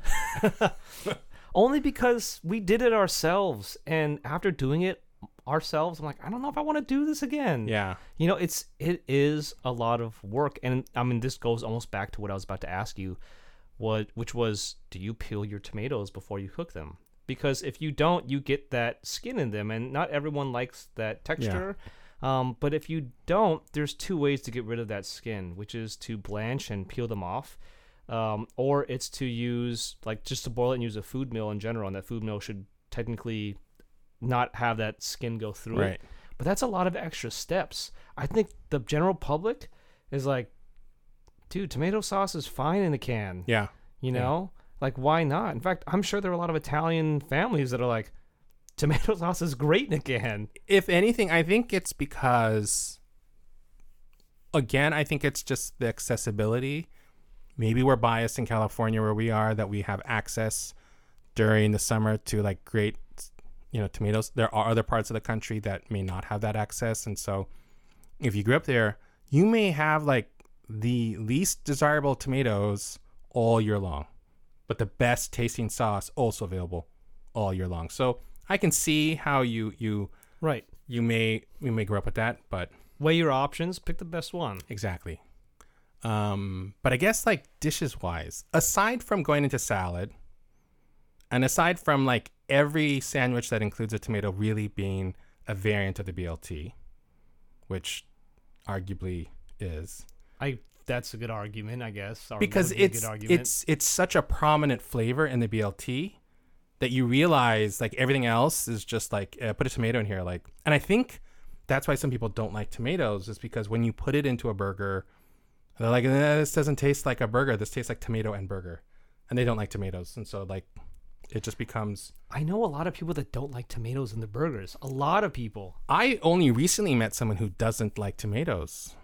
Only because we did it ourselves, and after doing it ourselves, I'm like, I don't know if I want to do this again. Yeah. You know, it's it is a lot of work, and I mean, this goes almost back to what I was about to ask you, what which was, do you peel your tomatoes before you cook them? Because if you don't, you get that skin in them, and not everyone likes that texture. Um, but if you don't, there's two ways to get rid of that skin, which is to blanch and peel them off, um, or it's to use like just to boil it and use a food mill in general, and that food mill should technically not have that skin go through it. But that's a lot of extra steps. I think the general public is like, dude, tomato sauce is fine in a can. Yeah. You Yeah. know? Like, why not? In fact, I'm sure there are a lot of Italian families that are like, tomato sauce is great in a can. if anything, I think it's because, again, I think it's just the accessibility. Maybe we're biased in California where we are that we have access during the summer to like great, you know, tomatoes. There are other parts of the country that may not have that access. And so if you grew up there, you may have like the least desirable tomatoes all year long, but the best tasting sauce also available all year long. So I can see how you, you, Right. you may you may grow up with that, but Weigh your options, pick the best one. exactly. Um, but I guess like dishes wise, aside from going into salad, and aside from like every sandwich that includes a tomato really being a variant of the BLT, which arguably is. I that's a good argument, I guess. because be it's it's it's such a prominent flavor in the BLT that you realize like everything else is just like uh, put a tomato in here like and i think that's why some people don't like tomatoes is because when you put it into a burger they're like eh, this doesn't taste like a burger. This tastes like tomato and burger and they don't like tomatoes and so like it just becomes I know a lot of people that don't like tomatoes in their burgers. A lot of people. I only recently met someone who doesn't like tomatoes.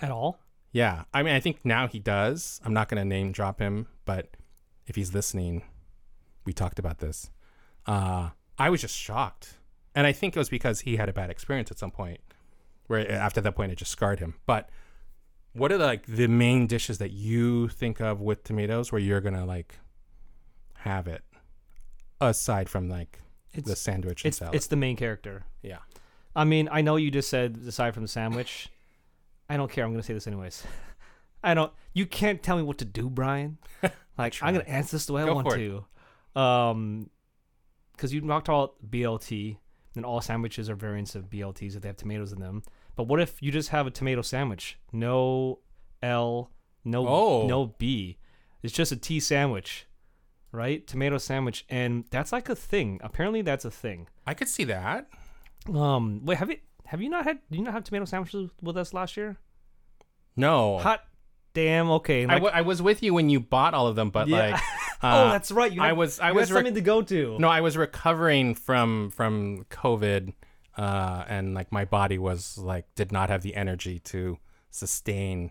At all. yeah. I mean i think now he does. I'm not going to name drop him but if he's listening we talked about this. Uh i was just shocked. And i think it was because he had a bad experience at some point where after that point it just scarred him. But what are like the main dishes that you think of with tomatoes where you're gonna like have it aside from like It's the sandwich and it's salad it's the main character. yeah I mean, I know you just said aside from the sandwich. I don't care. I'm gonna say this anyways. I don't. You can't tell me what to do, Brian. Like I'm gonna answer this the way I want to. Um, because you talked about BLT, and all sandwiches are variants of BLTs if they have tomatoes in them. But what if you just have a tomato sandwich? No L, no Oh. no B. It's just a T sandwich, right? Tomato sandwich, and that's like a thing. Apparently, that's a thing. i could see that Um, wait, have you have you not had? Did you not have tomato sandwiches with us last year? no Hot damn. Okay. I, like- w- I was with you when you bought all of them but Yeah. like oh, uh, that's right. You I was I was had rec- something to go to. No, I was recovering from from COVID, uh, and like my body was like did not have the energy to sustain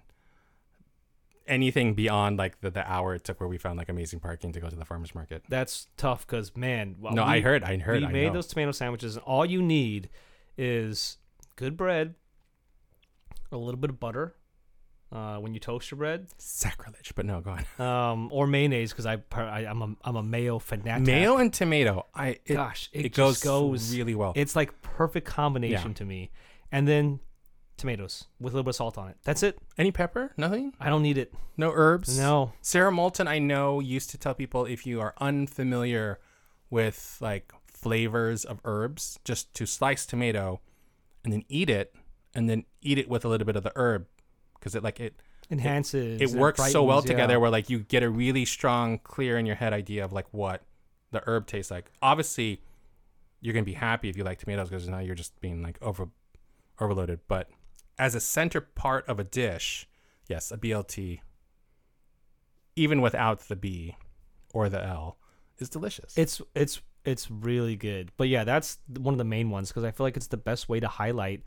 anything beyond like the, the hour it took where we found like amazing parking to go to the farmers market. That's tough because man. well, no, I heard, I heard, we I made know. those tomato sandwiches, and all you need is good bread, a little bit of butter. Uh, when you toast your bread, sacrilege, but no, go on. um, or mayonnaise because I, I I'm a I'm a mayo fanatic. Mayo and tomato, I it, Gosh, it, it goes, goes really well. It's like perfect combination to me. And then tomatoes with a little bit of salt on it. That's it. Any pepper? Nothing? I don't need it. No herbs? No. Sara Moulton, I know, used to tell people if you are unfamiliar with like flavors of herbs, just to slice tomato and then eat it, and then eat it with a little bit of the herb, because it like it Enhances. it and works so well brightens, yeah. together. Where like you get a really strong, clear in your head idea of like what the herb tastes like. Obviously, you're gonna be happy if you like tomatoes because now you're just being like over overloaded. But as a center part of a dish, yes, a BLT, even without the B or the L, is delicious. It's it's it's really good. But yeah, that's one of the main ones because I feel like it's the best way to highlight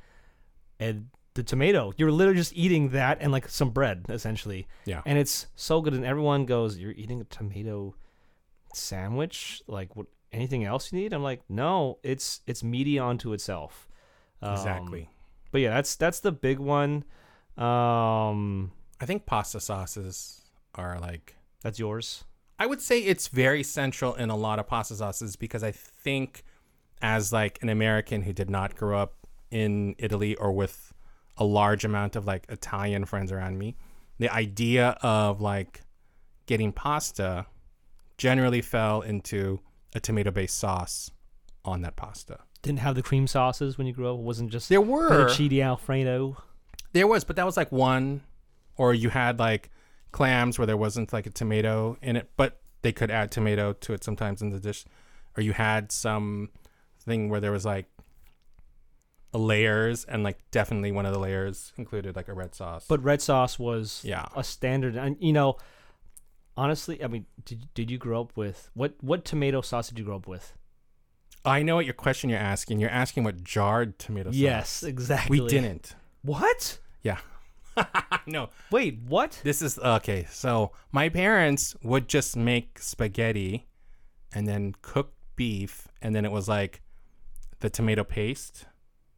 and the tomato. You're literally just eating that and like some bread essentially. yeah. And it's so good and everyone goes, "You're eating a tomato sandwich? Like what anything else you need?" I'm like, "No, it's it's meaty onto itself." Um, Exactly. But yeah, that's that's the big one. Um I think pasta sauces are like that's yours. I would say it's very central in a lot of pasta sauces because I think as like an American who did not grow up in Italy or with a large amount of like Italian friends around me, the idea of like getting pasta generally fell into a tomato based sauce on that pasta. Didn't have the cream sauces when you grew up. It wasn't just There were fettuccine alfredo. There was, but that was like one, or you had like clams where there wasn't like a tomato in it, but they could add tomato to it sometimes in the dish, or you had some thing where there was like layers, and like definitely one of the layers included like a red sauce. But red sauce was yeah, a standard. And you know, honestly, I mean, did did you grow up with what what tomato sauce did you grow up with? I know what your question you're asking. You're asking what jarred tomato sauce. Yes, exactly. we didn't. What? Yeah, no. Wait, what? This is okay. So my parents would just make spaghetti and then cook beef, and then it was like the tomato paste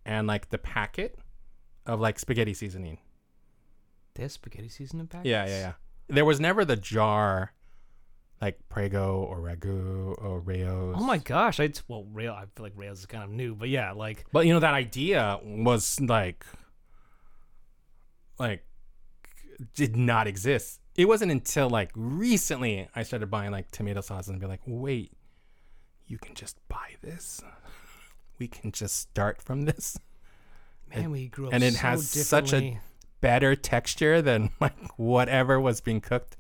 and like the packet of like spaghetti seasoning. There's spaghetti seasoning packets. Yeah, yeah, yeah. There was never the jar like Prego or Ragu or Rao's. Oh my gosh, I well, rail. I feel like Rao's is kind of new, but yeah, like But you know that idea was like like did not exist. It wasn't until like recently I started buying like tomato sauce and be like, "Wait, you can just buy this. We can just start from this." man, we grew up and it so has such a- Better texture than like whatever was being cooked.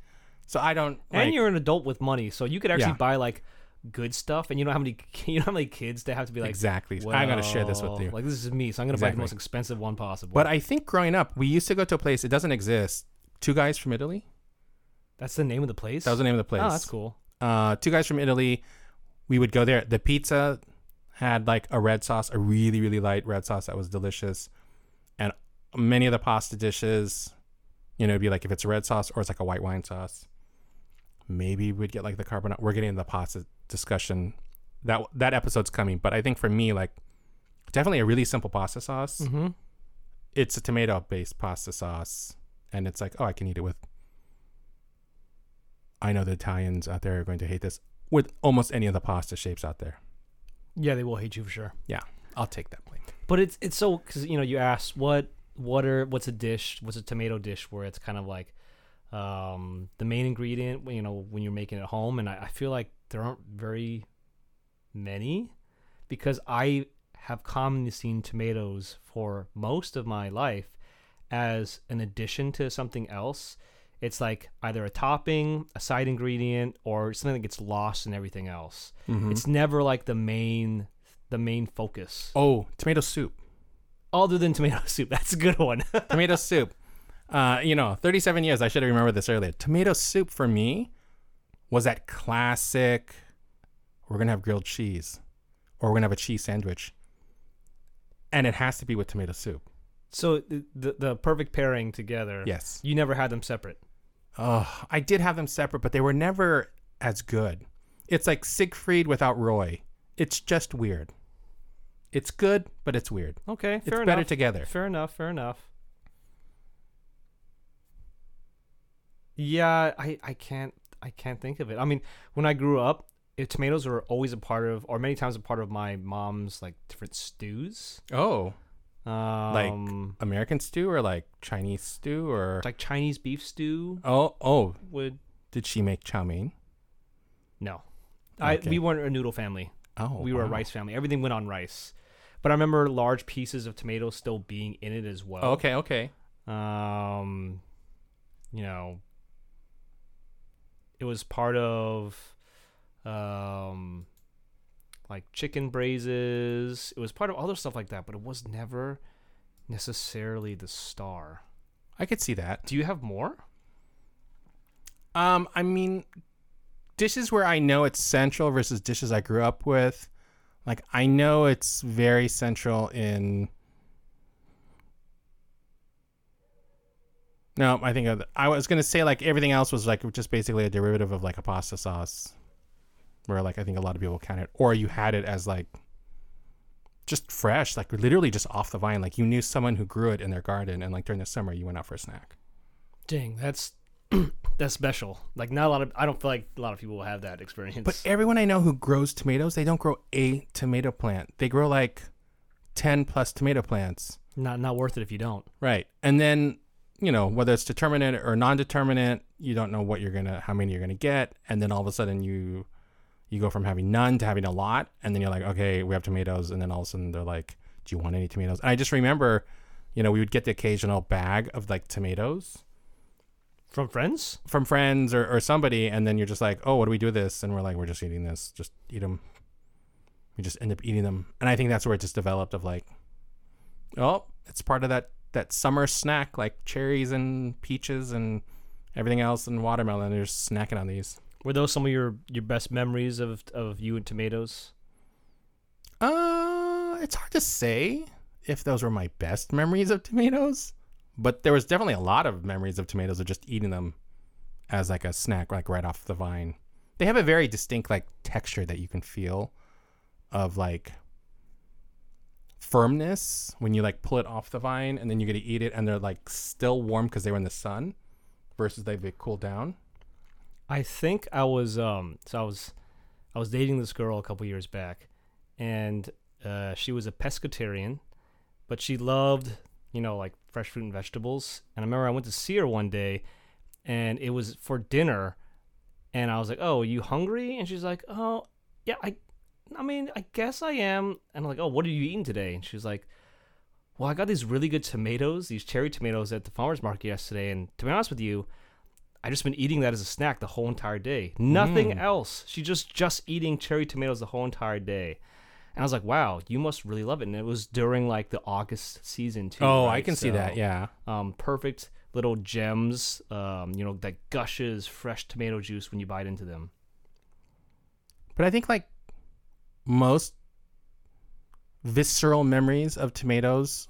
So I don't like and you're an adult with money, so you could actually Yeah. buy like good stuff, and you don't have any you don't have any kids to have to be like exactly. I'm gonna share this with you. Like this is me, so I'm gonna buy the most expensive one possible. But I think growing up, we used to go to a place. It doesn't exist. Two guys from Italy. that's the name of the place. That was the name of the place. Oh, that's cool. uh, two guys from Italy. We would go there. The pizza had like a red sauce, a really, really light red sauce that was delicious. And many of the pasta dishes, you know, it'd be like if it's a red sauce or it's like a white wine sauce. Maybe we'd get like the carbonara. We're getting the pasta discussion. That that episode's coming, but I think for me, like definitely a really simple pasta sauce. Mm-hmm. It's a tomato based pasta sauce, and it's like, oh, I can eat it with. I know the Italians out there are going to hate this with almost any of the pasta shapes out there. Yeah, they will hate you for sure. Yeah, I'll take that blame. But it's it's so because you know you asked what what are what's a dish what's a tomato dish where it's kind of like um, the main ingredient you know when you're making it at home and I, I feel like there aren't very many because I have commonly seen tomatoes for most of my life as an addition to something else. It's like either a topping, a side ingredient, or something that gets lost in everything else. Mhm. It's never like the main the main focus oh, tomato soup. other than tomato soup. That's a good one. tomato soup. Uh, you know, 37 years. I should have remembered this earlier. Tomato soup for me was that classic. We're gonna have grilled cheese, or we're gonna have a cheese sandwich, and it has to be with tomato soup. so the, the the perfect pairing together. Yes. You never had them separate. Oh, I did have them separate, but they were never as good. It's like Siegfried without Roy. It's just weird. It's good, but it's weird. Okay, fair enough. It's fair better together. Fair enough. Fair enough. Yeah, I I can't I can't think of it. I mean, when I grew up, it, tomatoes were always a part of, or many times a part of my mom's like different stews. Oh, Um, like American stew or like Chinese stew or like Chinese beef stew oh oh. would Did she make chow mein? no. I we weren't a noodle family. Oh, we were a rice family. Everything went on rice. But I remember large pieces of tomatoes still being in it as well. Oh, okay, okay. Um, you know, it was part of, um, like chicken braises. It was part of other stuff like that, but it was never necessarily the star. I could see that. Do you have more? Um, I mean, dishes where I know it's central versus dishes I grew up with. Like I know it's very central in. No, I think of- I was gonna say like everything else was like just basically a derivative of like a pasta sauce, where like I think a lot of people count it, or you had it as like just fresh, like literally just off the vine. Like you knew someone who grew it in their garden, and like during the summer you went out for a snack. Dang, that's that's special. Like not a lot of I don't feel like a lot of people will have that experience. But everyone I know who grows tomatoes, they don't grow a tomato plant. They grow like 10 plus tomato plants. not not worth it if you don't. Right. And then, you know, whether it's determinate or non-determinate, you don't know what you're to how many you're to get, and then all of a sudden you you go from having none to having a lot, and then you're like, "Okay, we have tomatoes." And then all of a sudden they're like, "Do you want any tomatoes?" And I just remember, you know, we would get the occasional bag of like tomatoes From friends? from friends or, or somebody, and then you're just like, oh, what do we do with this? And we're like, we're just eating this. Just eat them. We just end up eating them, and I think that's where it just developed of like, oh, it's part of that that summer snack, like cherries and peaches and everything else and watermelon. They're just snacking on these. Were those some of your your best memories of of you and tomatoes? Uh, it's hard to say if those were my best memories of tomatoes, but there was definitely a lot of memories of tomatoes of just eating them as like a snack, like right off the vine. They have a very distinct like texture that you can feel of like firmness when you like pull it off the vine and then you get to eat it and they're like still warm because they were in the sun versus they've cooled down. I think I was um so I was I was dating this girl a couple years back and uh, she was a pescatarian but she loved you know like fresh fruit and vegetables and I remember I went to see her one day and it was for dinner and I was like oh are you hungry and she's like oh yeah I I mean I guess I am and I'm like oh what are you eating today and she's like well I got these really good tomatoes these cherry tomatoes at the farmers market yesterday and to be honest with you I just been eating that as a snack the whole entire day. Nothing Mm. else. She just just eating cherry tomatoes the whole entire day. And I was like, wow, you must really love it. And it was during like the August season too. Oh, I right? can see that. Yeah. Um, perfect little gems. Um, you know, that gushes fresh tomato juice when you bite into them. But I think like most visceral memories of tomatoes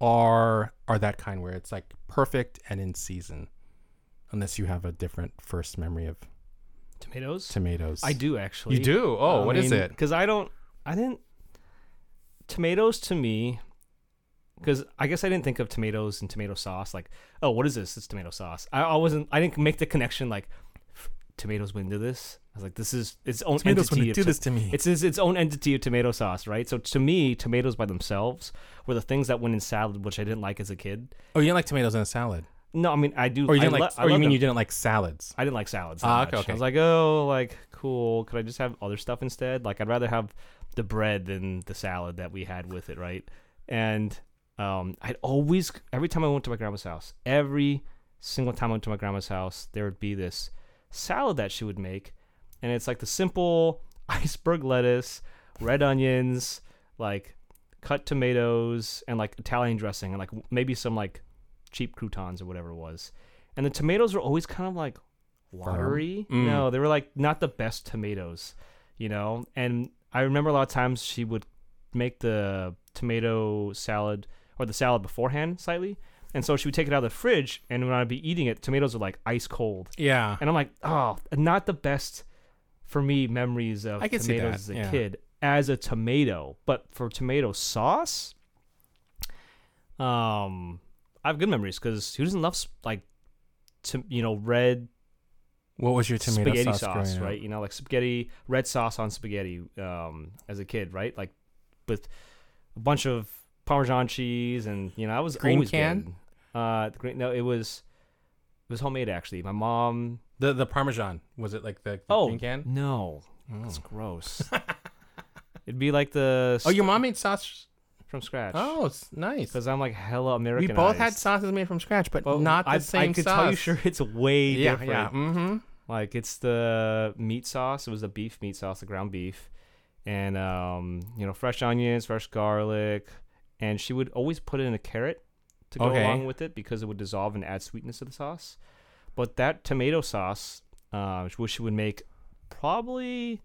are are that kind where it's like perfect and in season. Unless you have a different first memory of Tomatoes? tomatoes. I do actually. You do? Oh, what is it? Because I don't, I didn't. Tomatoes to me, because I guess I didn't think of tomatoes and tomato sauce like, oh, what is this? It's tomato sauce. I, I wasn't. I didn't make the connection like, tomatoes went into this. I was like, this is its own Tomatoes entity. want to of do this to me. It's its, its own entity of tomato sauce, right? So to me, tomatoes by themselves were the things that went in salad, which I didn't like as a kid. oh, you didn't like tomatoes in a salad, No, I mean I do. or you didn't lo- like, I or you mean them. you didn't like salads? I didn't like salads. Ah, okay, okay. I was like, oh, like cool. Could I just have other stuff instead? Like, I'd rather have the bread than the salad that we had with it, right? And um, I'd always, every time I went to my grandma's house, every single time I went to my grandma's house, there would be this salad that she would make, and it's like the simple iceberg lettuce, red onions, like cut tomatoes, and like Italian dressing, and like maybe some like cheap croutons or whatever it was. And the tomatoes were always kind of like watery. Mm. No, they were like not the best tomatoes, you know. And I remember a lot of times she would make the tomato salad or the salad beforehand slightly. And so she would take it out of the fridge, and when I'd be eating it, tomatoes are like ice cold. Yeah. And I'm like, oh, not the best for me memories of I can see tomatoes that, as a yeah. kid as a tomato. But for tomato sauce, um, I have good memories because who doesn't love s- like, to, you know, red What was your tomato spaghetti sauce, sauce, growing up? right? You know, like spaghetti, red sauce on spaghetti. Um, as a kid, right? Like with a bunch of Parmesan cheese, and you know, I was Green always can? good. Uh, the green, no, it was it was homemade actually. My mom. The the Parmesan was it like the, the Oh green can? no, Oh. that's gross. It'd be like the Oh, your mom made sauce. from scratch. Oh, it's nice. because I'm like hella American. We both had sauces made from scratch, but not the I, same I could sauce. tell you sure it's way Yeah, different. yeah. Mm-hmm. Like it's the meat sauce. It was the beef meat sauce, the ground beef, and um, you know, fresh onions, fresh garlic, and she would always put in a carrot to go Okay. along with it because it would dissolve and add sweetness to the sauce. But that tomato sauce, uh, which she would make probably,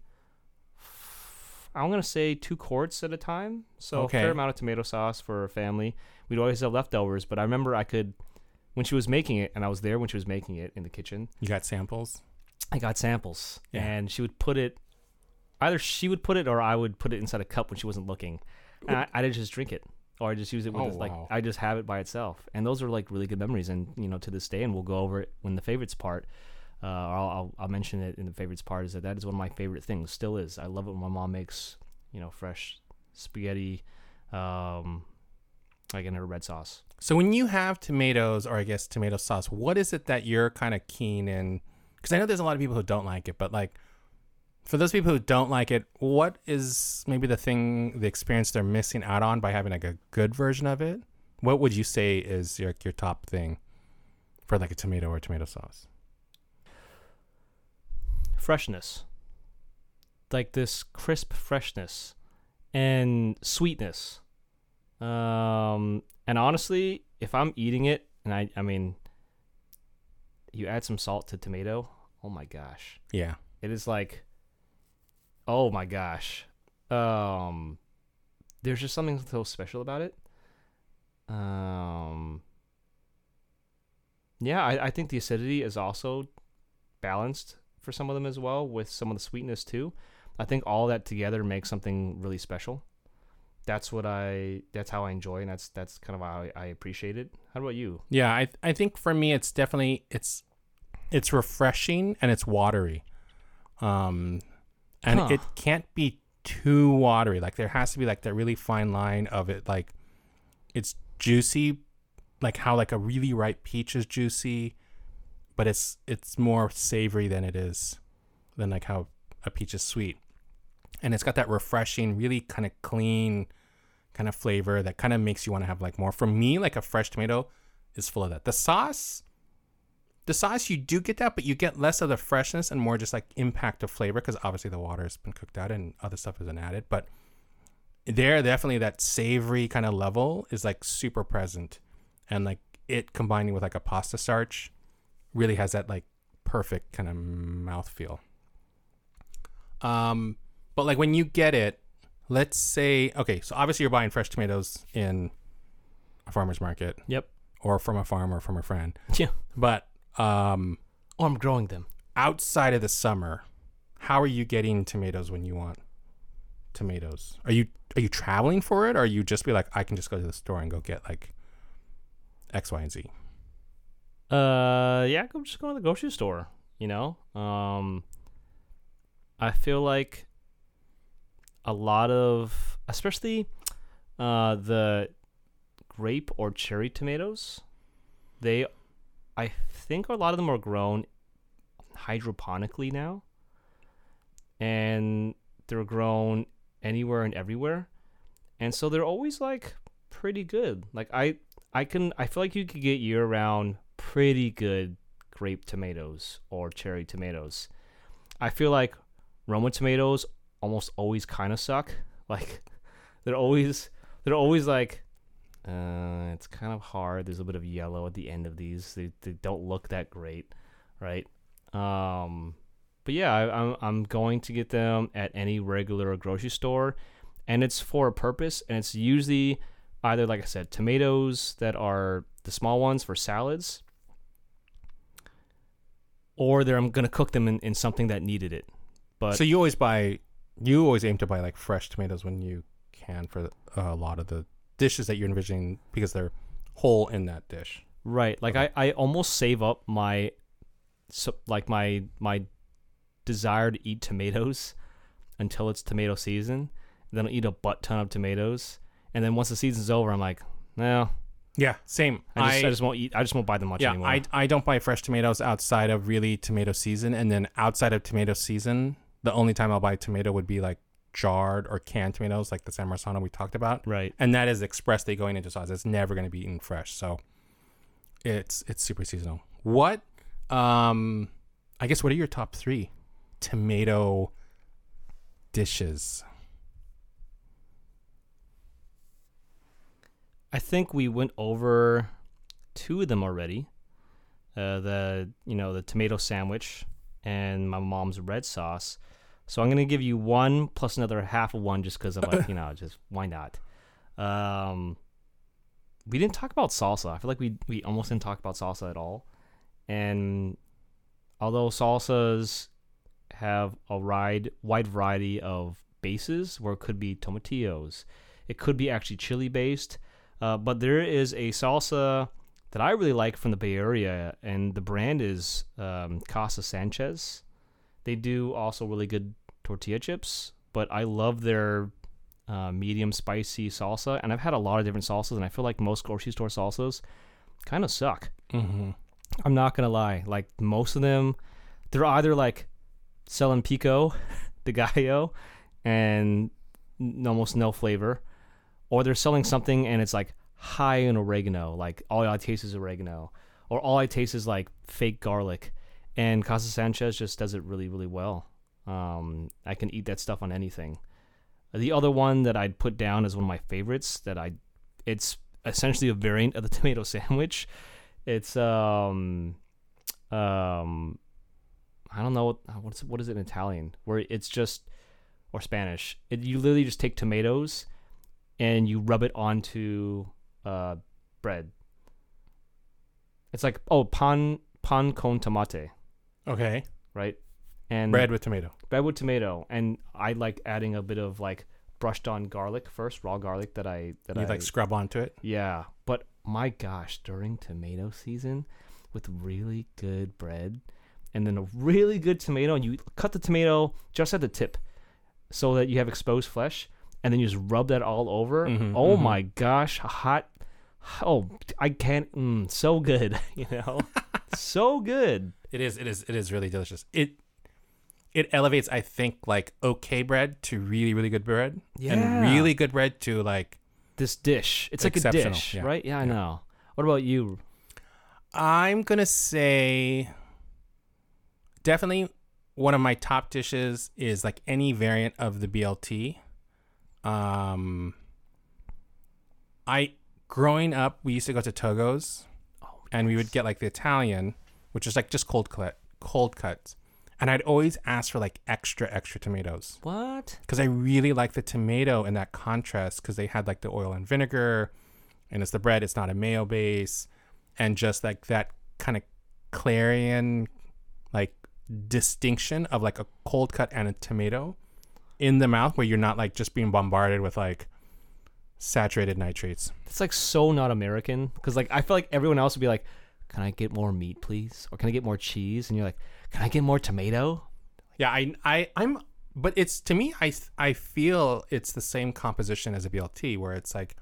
I'm gonna say two quarts at a time, so Okay. a fair amount of tomato sauce for a family. We'd always have leftovers, but I remember I could. When she was making it, and I was there when she was making it in the kitchen, You got samples. I got samples, Yeah. and she would put it. Either she would put it, or I would put it inside a cup when she wasn't looking. And I, I'd just drink it, or I just use it with Oh, it, like wow. I just have it by itself. And those are like really good memories, and you know to this day, and we'll go over it when the favorites part. Uh, I'll, I'll I'll mention it in the favorites part. Is that that is one of my favorite things. Still is. I love it when my mom makes you know fresh spaghetti, um, like in her red sauce. So when you have tomatoes, or I guess tomato sauce, what is it that you're kind of keen in? Because I know there's a lot of people who don't like it, but like for those people who don't like it, what is maybe the thing, the experience they're missing out on by having like a good version of it? What would you say is your your top thing for like a tomato or tomato sauce? freshness like this crisp freshness and sweetness um and honestly if i'm eating it and i i mean you add some salt to tomato oh my gosh Yeah. it is like oh my gosh. Um there's just something so special about it. Um yeah i, I think the acidity is also balanced for some of them as well with some of the sweetness too. I think all that together makes something really special. That's what i that's how i enjoy and that's that's kind of how i, I appreciate it. How about you? Yeah, I I think for me it's definitely it's it's refreshing and it's watery. Um and Huh. it can't be too watery. Like there has to be like that really fine line of it like it's juicy like how like a really ripe peach is juicy, but it's it's more savory than it is than like how a peach is sweet. And it's got that refreshing, really kind of clean kind of flavor that kind of makes you want to have like more. For me, like a fresh tomato is full of that. The sauce the sauce you do get that, but you get less of the freshness and more just like impact of flavor because obviously the water has been cooked out and other stuff isn't added. But there, definitely that savory kind of level is like super present, and like it combining with like a pasta starch really has that like perfect kind of mouthfeel. Um, but like when you get it, let's say okay, so obviously you're buying fresh tomatoes in a farmer's market. Yep. Or from a farmer from a friend. Yeah. But um Oh, I'm growing them. outside of the summer, how are you getting tomatoes when you want tomatoes? Are you are you traveling for it or are you just be like I can just go to the store and go get like X, Y, and Z? Uh, yeah, I go just go to the grocery store. You know, um, I feel like a lot of, especially uh, the grape or cherry tomatoes, they, I think a lot of them are grown hydroponically now, and they're grown anywhere and everywhere, and so they're always like pretty good. Like I, I can, I feel like you could get year round pretty good grape tomatoes or cherry tomatoes. I feel like Roma tomatoes almost always kind of suck. Like they're always they're always like uh, it's kind of hard. There's a bit of yellow at the end of these. They, they don't look that great, right? Um, but yeah, I, I'm I'm going to get them at any regular grocery store, and it's for a purpose. And it's usually either like I said, tomatoes that are the small ones for salads, or they're I'm gonna cook them in, in something that needed it. But so you always buy you always aim to buy like fresh tomatoes when you can for uh, a lot of the dishes that you're envisioning because they're whole in that dish. Right. Like I, I almost save up my so like my my desire to eat tomatoes until it's tomato season. Then I'll eat a butt ton of tomatoes. And then once the season's over, I'm like, no. Yeah, same. I just, I, just won't eat I just won't buy them much yeah, anymore. I, I don't buy fresh tomatoes outside of really tomato season and then outside of tomato season, the only time I'll buy tomato would be like jarred or canned tomatoes like the San Marzano we talked about. right. And that is expressly going into sauce. It's never going to be eaten fresh. So it's it's super seasonal. What um I guess what are your top 3 tomato dishes? I think we went over two of them already. Uh, the you know the tomato sandwich and my mom's red sauce. So I'm gonna give you one plus another half of one just because I'm like you know just why not. Um, we didn't talk about salsa. I feel like we we almost didn't talk about salsa at all. And although salsas have a wide wide variety of bases, where it could be tomatillos, it could be actually chili based. Uh, but there is a salsa that I really like from the Bay Area, and the brand is um, Casa Sanchez. They do also really good tortilla chips, but I love their uh, medium spicy salsa. And I've had a lot of different salsas, and I feel like most grocery store salsas kind of suck. Mm-hmm. I'm not gonna lie. Like most of them, they're either like selling pico de gallo and almost no flavor, or they're selling something and it's like high in oregano. Like all I taste is oregano, or all I taste is like fake garlic. And Casa Sanchez just does it really, really well. Um, I can eat that stuff on anything. The other one that I'd put down as one of my favorites that I, it's essentially a variant of the tomato sandwich. It's um, um, I don't know what what's what is it in Italian where it's just or Spanish. It, you literally just take tomatoes and you rub it onto uh, bread. It's like oh pan pan con tomate, Okay. right? And Bread with tomato. bread with tomato, and I like adding a bit of like brushed on garlic first, raw garlic that I that You I like scrub onto it. yeah. But my gosh, during tomato season, with really good bread, and then a really good tomato, and you cut the tomato just at the tip, so that you have exposed flesh, and then you just rub that all over. Mhm, oh mhm. my gosh, hot! Oh, I can't. Mm, so good, you know, so good. It is. It is. It is really delicious. It it elevates, I think, like okay bread to really, really good bread, Yeah. and really good bread to like. This dish, it's like a dish, yeah, right? Yeah, I yeah. know. What about you? I'm gonna say definitely one of my top dishes is like any variant of the BLT. Um, I growing up, we used to go to Togo's, and we would get like the Italian, which is like just cold cut, cold cuts, and I'd always ask for like extra, extra tomatoes What? because I really like the tomato and that contrast because they had like the oil and vinegar, and it's the bread. It's not a mayo base, and just like that kind of clarion, like distinction of like a cold cut and a tomato in the mouth, where you're not like just being bombarded with like saturated nitrates. It's like so not American because like I feel like everyone else would be like, "Can I get more meat, please?" or "Can I get more cheese?" And you're like, "Can I get more tomato?" Yeah, I, I, I'm, but it's to me, I, I feel it's the same composition as a BLT, where it's like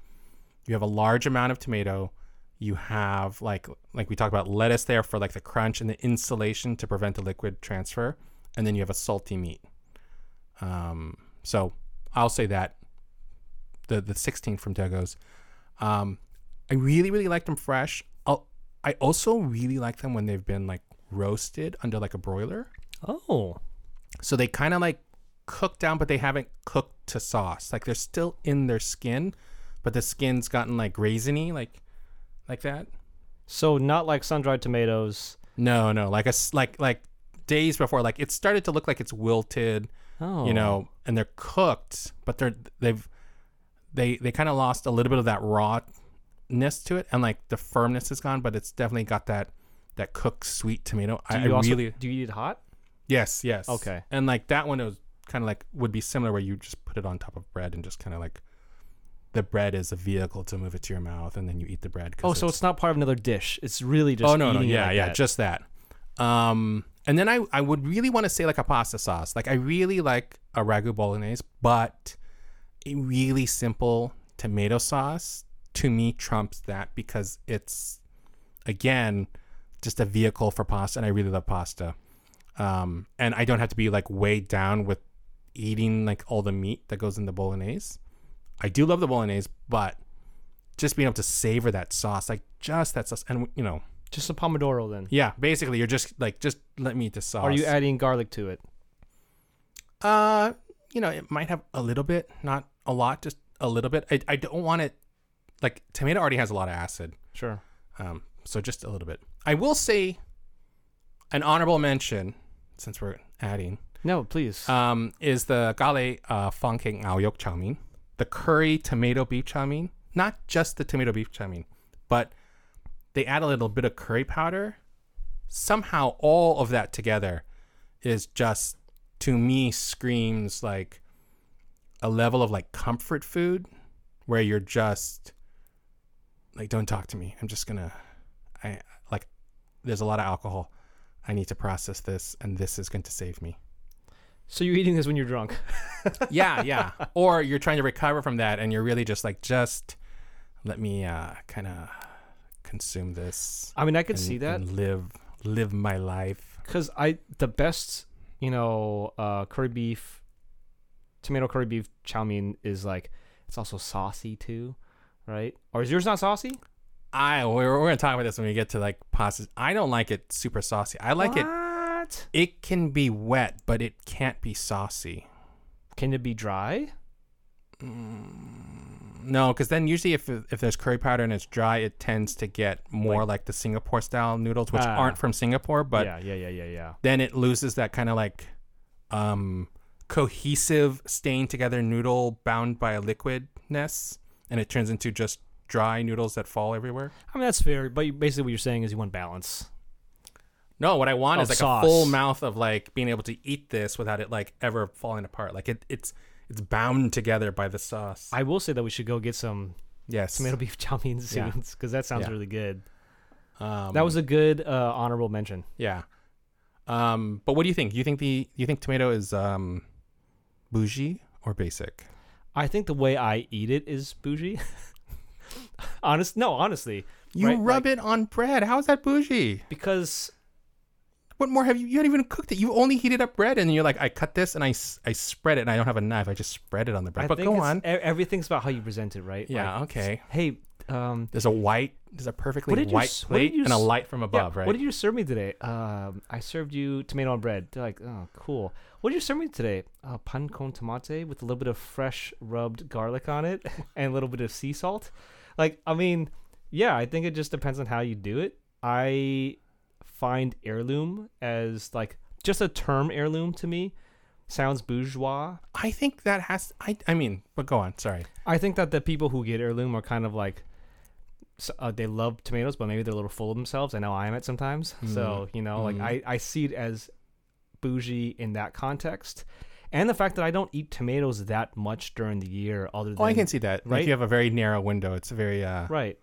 you have a large amount of tomato, you have like, like we talked about lettuce there for like the crunch and the insulation to prevent the liquid transfer, and then you have a salty meat. Um, so I'll say that the the 16 from Togo's. Um, I really really like them fresh. I'll, I also really like them when they've been like roasted under like a broiler. Oh, So they kind of like cook down, but they haven't cooked to sauce. Like they're still in their skin, but the skin's gotten like raisiny, like like that. so not like sun dried tomatoes. No, no, like a like like days before, like it started to look like it's wilted, Oh, you know, and they're cooked, but they're they've they they kind of lost a little bit of that rawness to it, and like the firmness is gone, but it's definitely got that that cooked sweet tomato. Do I, you I also really do you eat it hot? Yes, yes. Okay. And like that one was kind of like would be similar where you just put it on top of bread and just kind of like the bread is a vehicle to move it to your mouth and then you eat the bread. Oh, so it's not part of another dish. It's really just oh no no yeah like yeah that. just that. Um, and then I I would really want to say like a pasta sauce. Like I really like a ragu bolognese, but a really simple tomato sauce to me trumps that because it's again just a vehicle for pasta and I really love pasta. Um, and I don't have to be like weighed down with eating like all the meat that goes in the bolognese. I do love the bolognese, but just being able to savor that sauce, like just that sauce, and you know, just a pomodoro. Then yeah, basically you're just like just let me eat the sauce. are you adding garlic to it? Uh, you know, it might have a little bit, not a lot, just a little bit. I, I don't want it like tomato already has a lot of acid. Sure. Um, so just a little bit. I will say an honorable mention since we're adding No, please. um, is the gale uh, fangking ao yok chow mein, the curry tomato beef chow mein. Not just the tomato beef chow mein, but they add a little bit of curry powder. Somehow, all of that together is just to me screams like a level of like comfort food where you're just like don't talk to me i'm just gonna i like there's a lot of alcohol i need to process this and this is going to save me so you're eating this when you're drunk? yeah yeah or you're trying to recover from that and you're really just like just let me uh kind of consume this I mean, I could and, see that and live live my life because I the best you know uh, curry beef, tomato curry beef chow mein is like it's also saucy too, right? Or is yours not saucy? I we're, we're gonna talk about this when we get to like pastas i don't like it super saucy i like it it can be wet but it can't be saucy Can it be dry? No, because then usually if if there's curry powder and it's dry, it tends to get more like, the Singapore style noodles, which Ah. aren't from Singapore, but yeah, yeah, yeah, yeah, yeah. then it loses that kind of like um cohesive stained together noodle bound by a liquidness, and it turns into just dry noodles that fall everywhere. I mean that's fair, but basically what you're saying is you want balance. No, what I want Of is like sauce. a full mouth of like being able to eat this without it like ever falling apart. Like it, it's it's bound together by the sauce. I will say that we should go get some yes, tomato beef chow mein Yeah. soon because that sounds Yeah. really good. Um, That was a good uh, honorable mention. Yeah. Um, but what do you think? You think the you think tomato is um bougie or basic? I think the way I eat it is bougie. Honest, no, honestly, You Right, rub it on bread. How is that bougie? because What more have you? You haven't even cooked it. You only heated up bread, and you're like, I cut this and I, I spread it, and I don't have a knife. I just spread it on the bread. I but go on. everything's about how you present it, right? Yeah. Like, okay. hey, Um, There's a white, there's a perfectly you white did plate you and a light from yeah, above, right? What did you serve me today? Um, I served you tomato and bread. They're like, oh, cool. What did you serve me today? Uh, pan con tomate with a little bit of fresh rubbed garlic on it and a little bit of sea salt. Like, I mean, yeah, I think it just depends on how you do it. I find heirloom as like just a term heirloom to me sounds bourgeois. I think that has. I. I mean, but go on. Sorry. I think that the people who get heirloom are kind of like uh, they love tomatoes, but maybe they're a little full of themselves. I know I am at sometimes. So you know, like Mhm. I I see it as bougie in that context, and the fact that I don't eat tomatoes that much during the year, other than Oh, I can see that. Like right? you have a very narrow window. It's very. uh right.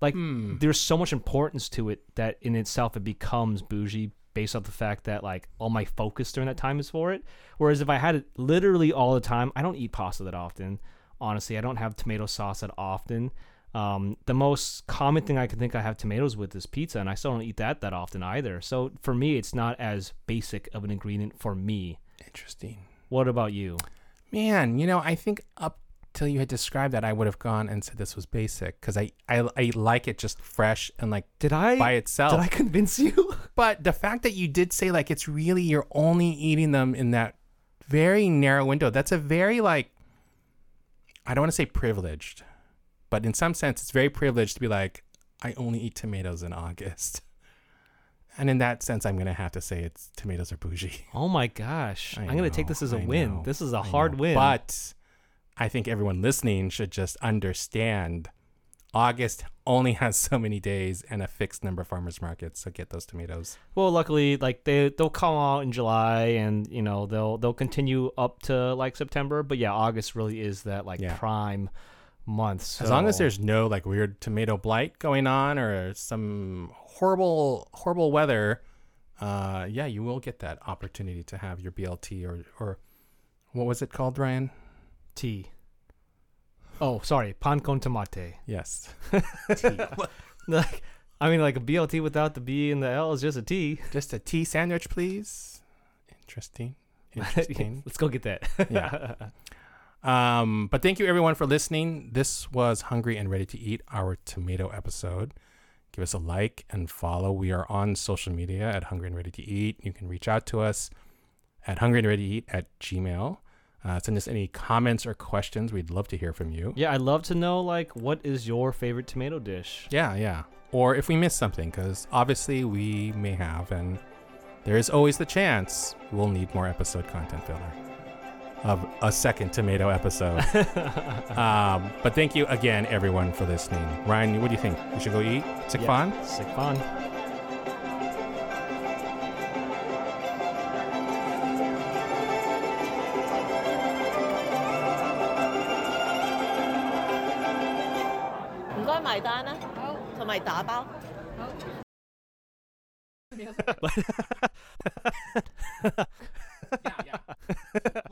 Like hmm. there's so much importance to it that in itself it becomes bougie based off the fact that like all my focus during that time is for it. Whereas if I had it literally all the time, I don't eat pasta that often. Honestly, I don't have tomato sauce that often. Um, the most common thing I can think I have tomatoes with is pizza, and I still don't eat that that often either. So for me, it's not as basic of an ingredient for me. Interesting. What about you? Man, you know, I think up till you had described that, I would have gone and said this was basic because I, I I like it just fresh and like Did I by itself. did I convince you? But the fact that you did say like it's really you're only eating them in that very narrow window. That's a very like I don't want to say privileged, but in some sense it's very privileged to be like I only eat tomatoes in August. And in that sense, I'm gonna have to say it's tomatoes are bougie. oh my gosh! I I'm gonna take this as a I win. know, This is a I hard know. win. But I think everyone listening should just understand August only has so many days and a fixed number of farmers markets. So get those tomatoes. Well, luckily, like they they'll come out in July, and you know they'll they'll continue up to like September. But yeah, August really is that like Yeah. prime month. As long as there's no like weird tomato blight going on or some horrible horrible weather, uh, yeah, you will get that opportunity to have your BLT or or what was it called, Ryan? tea. Oh, sorry, pan con tomate. Yes, Like, I mean, like a BLT without the B and the L is just a T. just a tea sandwich, please. Interesting. Interesting. Let's go get that. Yeah. Um, but thank you everyone for listening. This was Hungry and Ready to Eat, our tomato episode. Give us a like and follow. We are on social media at Hungry and Ready to Eat. You can reach out to us at Hungry and Ready to Eat at Gmail. Uh, send us any comments or questions. We'd love to hear from you. yeah, I'd love to know like what is your favorite tomato dish? Yeah, yeah. Or if we miss something, because obviously we may have, and there is always the chance we'll need more episode content filler of a second tomato episode. um, but thank you again, everyone, for listening. Ryan, what do you think? We should go eat? Sick fun? Sick fun. yeah, yeah.